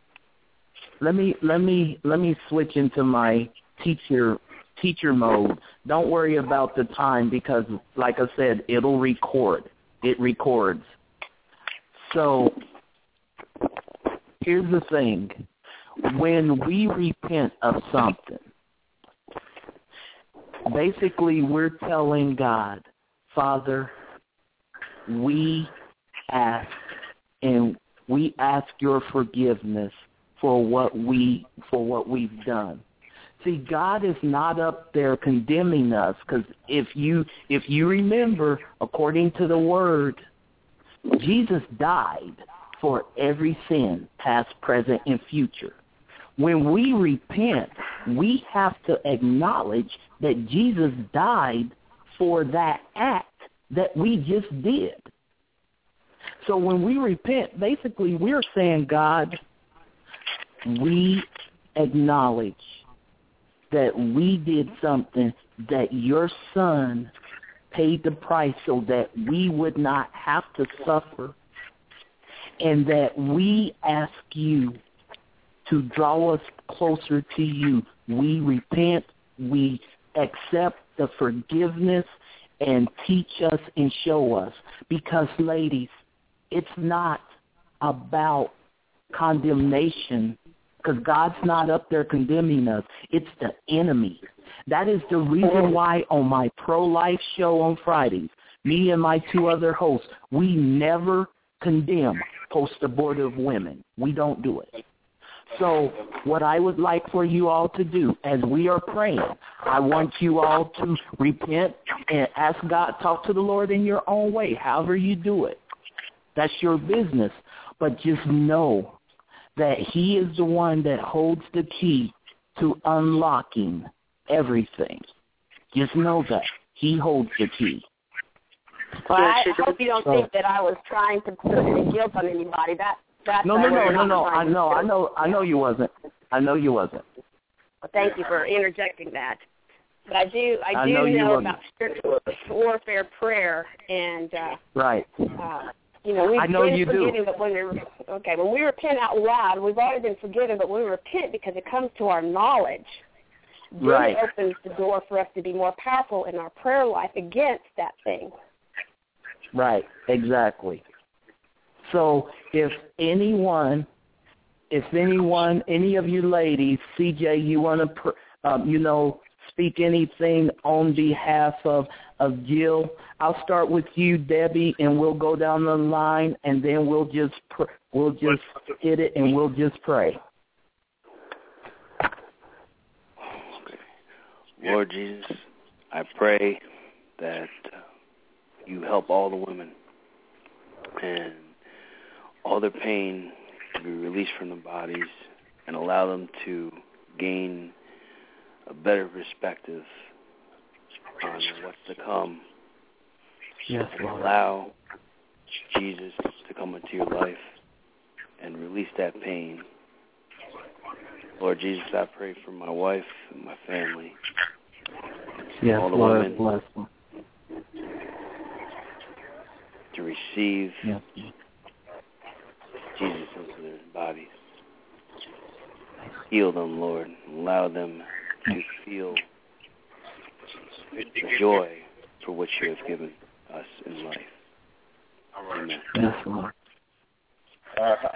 let me let me let me switch into my teacher teacher mode. Don't worry about the time because like I said, it'll record. It records. So here's the thing. When we repent of something, basically we're telling God, Father, we ask and we ask your forgiveness for what we for what we've done. See, God is not up there condemning us because if you if you remember, according to the Word, Jesus died for every sin, past, present, and future. When we repent, we have to acknowledge that Jesus died for that act that we just did. So when we repent, basically we're saying, God, we acknowledge that we did something that your son paid the price so that we would not have to suffer and that we ask you to draw us closer to you. We repent, we accept the forgiveness and teach us and show us. Because, ladies, it's not about condemnation because God's not up there condemning us. It's the enemy. That is the reason oh. why on my pro-life show on Fridays, me and my two other hosts, we never condemn post-abortive women. We don't do it. So what I would like for you all to do as we are praying, I want you all to repent and ask God, talk to the Lord in your own way, however you do it. That's your business. But just know that he is the one that holds the key to unlocking everything. Just know that. He holds the key. Well, I hope you don't think that I was trying to put any guilt on anybody. That that's No, no, no, no, no. I know, I know, I know you wasn't. I know you wasn't. Well, thank you for interjecting that. But I do, I I do know know about spiritual warfare prayer, and uh, Right. uh, you know we've I know been you do. forgiven, but when we okay, when we repent out loud, we've already been forgiven. But we repent because it comes to our knowledge, then Right. it opens the door for us to be more powerful in our prayer life against that thing. Right, exactly. So if anyone, if anyone, any of you ladies, CJ, you want to, um, you know, speak anything on behalf of of Jill, I'll start with you, Debbie, and we'll go down the line, and then we'll just pr- we'll just hit it, and we'll just pray. Lord Jesus, I pray that you help all the women and all their pain to be released from their bodies and allow them to gain a better perspective on what's to come. Yes, Lord. allow Jesus to come into your life and release that pain. Lord Jesus, I pray for my wife and my family. Yes, all the Lord, women bless them. to receive Yes. Jesus into their bodies. Heal them, Lord. Allow them to feel the joy for which you have given us in life. Amen. Yes, Lord.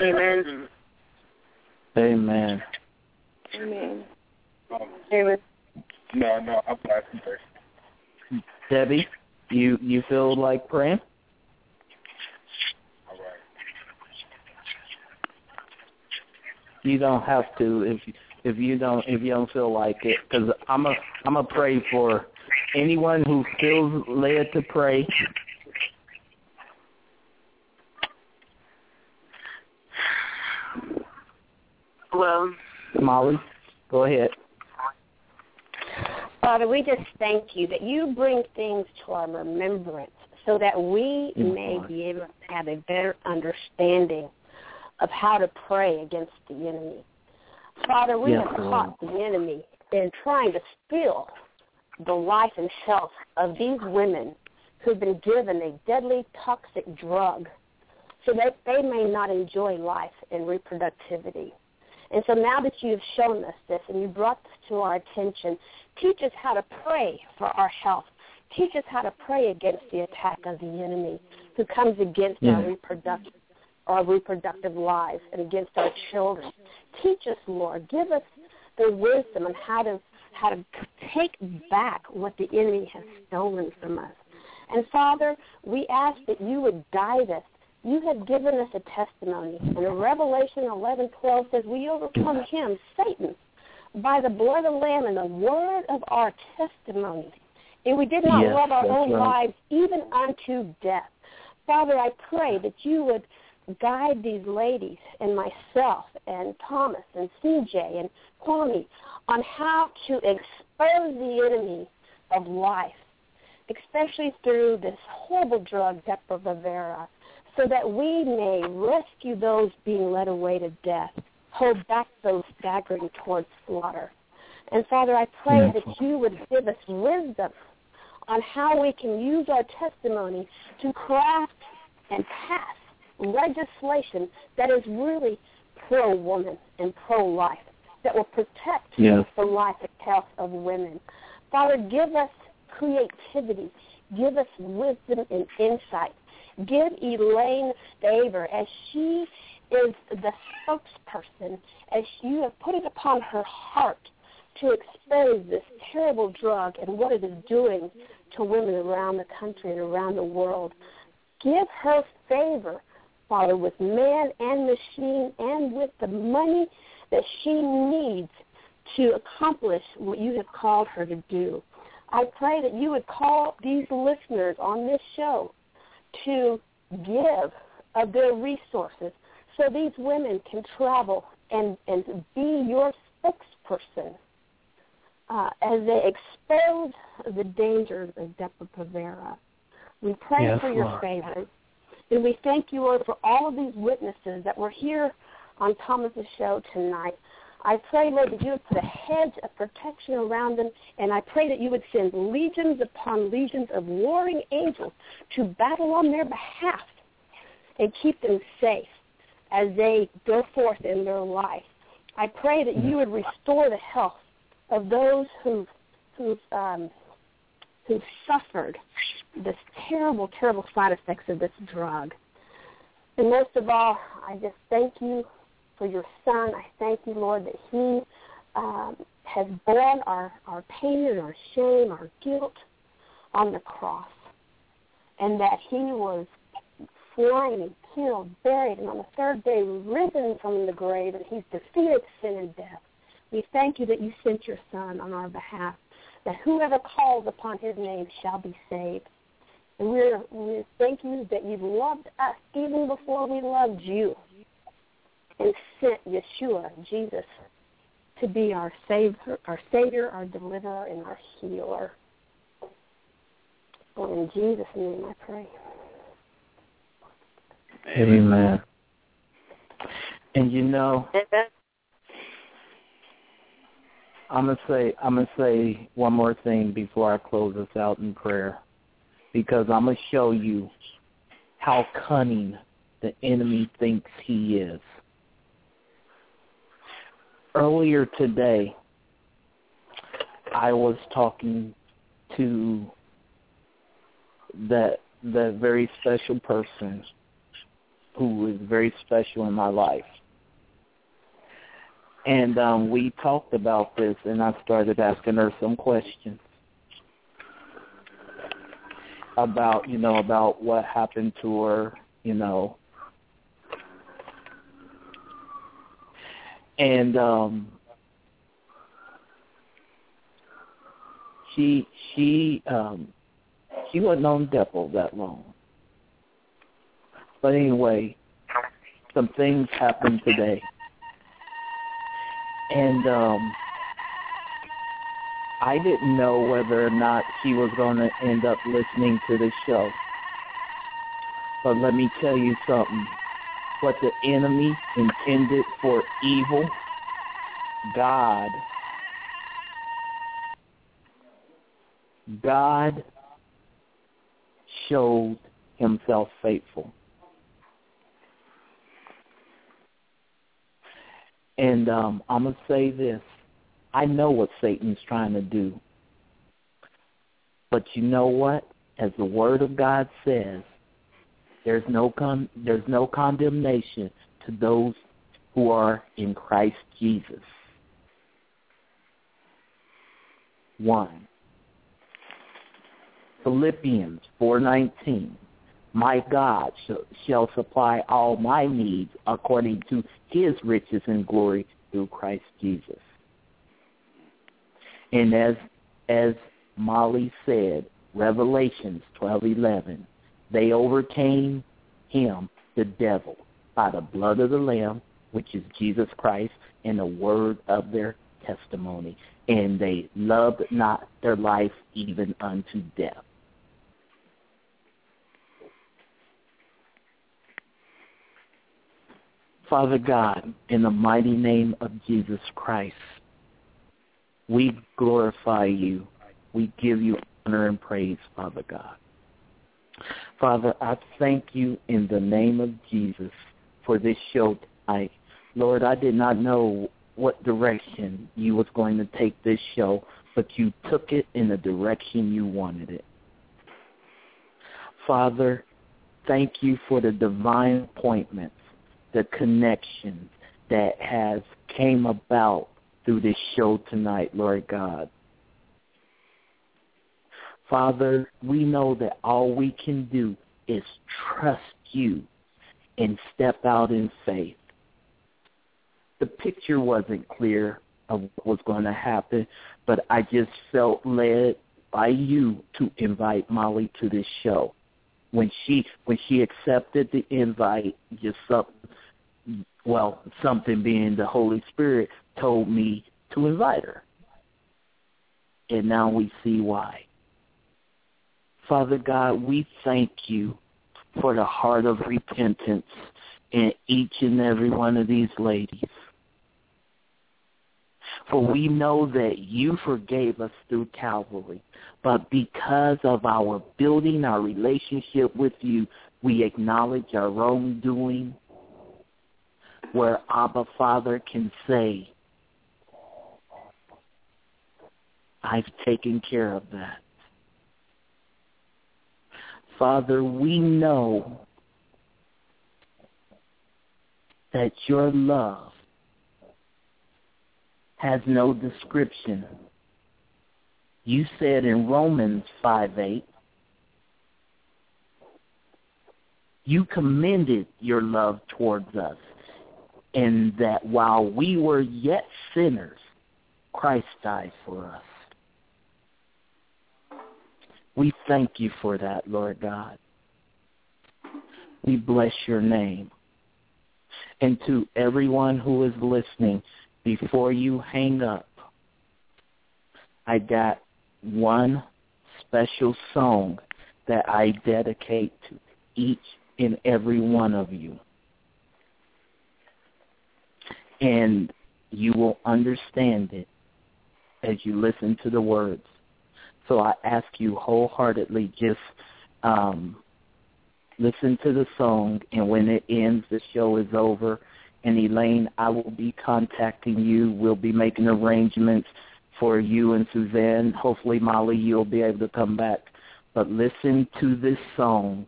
Amen. Amen. Amen. Amen. No, no, I'm passing first. Debbie, you you feel like praying? All right. You don't have to if if you don't if you don't feel like it because I'm a I'm a pray for anyone who feels led to pray. Well, Molly, go ahead. Father, we just thank you that you bring things to our remembrance so that we may be able to have a better understanding of how to pray against the enemy. Father, we Yes, have caught the enemy in trying to steal the life and health of these women who've been given a deadly toxic drug so that they may not enjoy life and reproductivity. And so now that you've shown us this and you brought this to our attention, teach us how to pray for our health. Teach us how to pray against the attack of the enemy who comes against our Yeah. reproductive our reproductive lives and against our children. Teach us, Lord. Give us the wisdom on how to how to take back what the enemy has stolen from us. And Father, we ask that you would guide us. You have given us a testimony. And in Revelation 11:12 says, "We overcome him, Satan, by the blood of the Lamb and the word of our testimony. And we did not Yes, love our own right. lives even unto death. Father, I pray that you would guide these ladies and myself and Thomas and CJ and Kwame on how to expose the enemy of life, especially through this horrible drug, Depo-Provera, so that we may rescue those being led away to death, hold back those staggering towards slaughter. And Father, I pray that you would give us wisdom on how we can use our testimony to craft and pass legislation that is really pro-woman and pro-life, that will protect Yes. the life and health of women. Father, give us creativity. Give us wisdom and insight. Give Elaine favor as she is the spokesperson, as you have put it upon her heart to expose this terrible drug and what it is doing to women around the country and around the world. Give her favor, Father, with man and machine and with the money that she needs to accomplish what you have called her to do. I pray that you would call these listeners on this show to give of their resources so these women can travel and, and be your spokesperson uh, as they expose the dangers of Depo-Provera. We pray Yes, for your Lord. favor. And we thank you, Lord, for all of these witnesses that were here on Thomas's show tonight. I pray, Lord, that you would put a hedge of protection around them, and I pray that you would send legions upon legions of warring angels to battle on their behalf and keep them safe as they go forth in their life. I pray that you would restore the health of those who've, who've, um, who've suffered this terrible, terrible side effects of this drug. And most of all, I just thank you for your son. I thank you, Lord, that he um, has borne our, our pain and our shame, our guilt on the cross, and that he was slain and killed, buried, and on the third day risen from the grave, and he's defeated sin and death. We thank you that you sent your son on our behalf, that whoever calls upon his name shall be saved. And we're, we thank you that you've loved us even before we loved you and sent Yeshua, Jesus, to be our savior, our savior, our deliverer, and our healer. Oh, in Jesus' name I pray. Amen. And you know, I'm gonna say I'm gonna say one more thing before I close this out in prayer, because I'm gonna show you how cunning the enemy thinks he is. Earlier today, I was talking to that that very special person who is very special in my life. And um, we talked about this, and I started asking her some questions about, you know, about what happened to her, you know. And um, she she um, she wasn't on Depo that long. But anyway, some things happened today. And um I didn't know whether or not she was going to end up listening to the show. But let me tell you something. What the enemy intended for evil, God God showed himself faithful. And um, I'm going to say this. I know what Satan's trying to do. But you know what? As the Word of God says, there's no con- there's no condemnation to those who are in Christ Jesus. One. Philippians 4:19 My God shall, supply all my needs according to his riches and glory through Christ Jesus. And as as Molly said, Revelations twelve eleven, they overcame him, the devil, by the blood of the Lamb, which is Jesus Christ, and the word of their testimony. And they loved not their life even unto death. Father God, in the mighty name of Jesus Christ, we glorify you. We give you honor and praise, Father God. Father, I thank you in the name of Jesus for this show tonight. Lord, I did not know what direction you was going to take this show, but you took it in the direction you wanted it. Father, thank you for the divine appointments, the connections that has came about through this show tonight, Lord God. Father, we know that all we can do is trust you and step out in faith. The picture wasn't clear of what was going to happen, but I just felt led by you to invite Molly to this show. When she when she accepted the invite, just something well, something being the Holy Spirit told me to invite her. And now we see why. Father God, we thank you for the heart of repentance in each and every one of these ladies. For we know that you forgave us through Calvary, but because of our building our relationship with you, we acknowledge our wrongdoing, where Abba Father can say, I've taken care of that. Father, we know that your love has no description. You said in Romans 5 8, you commended your love towards us, and that while we were yet sinners, Christ died for us. We thank you for that, Lord God. We bless your name. And to everyone who is listening, before you hang up, I got one special song that I dedicate to each and every one of you. And you will understand it as you listen to the words. So I ask you wholeheartedly just um, listen to the song, and when it ends, the show is over. And Elaine, I will be contacting you. We'll be making arrangements for you and Suzanne. Hopefully, Molly, you'll be able to come back. But listen to this song.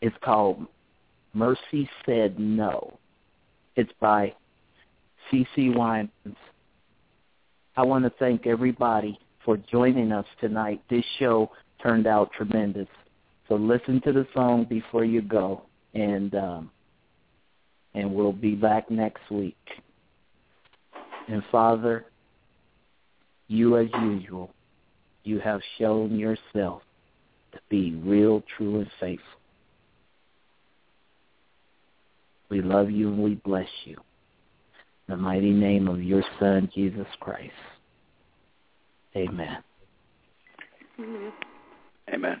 It's called Mercy Said No. It's by CeCe Winans. I want to thank everybody for joining us tonight. This show turned out tremendous. So listen to the song before you go, and um, and we'll be back next week. And Father, you as usual, you have shown yourself to be real, true, and faithful. We love you and we bless you. In the mighty name of your Son, Jesus Christ. Amen. Amen.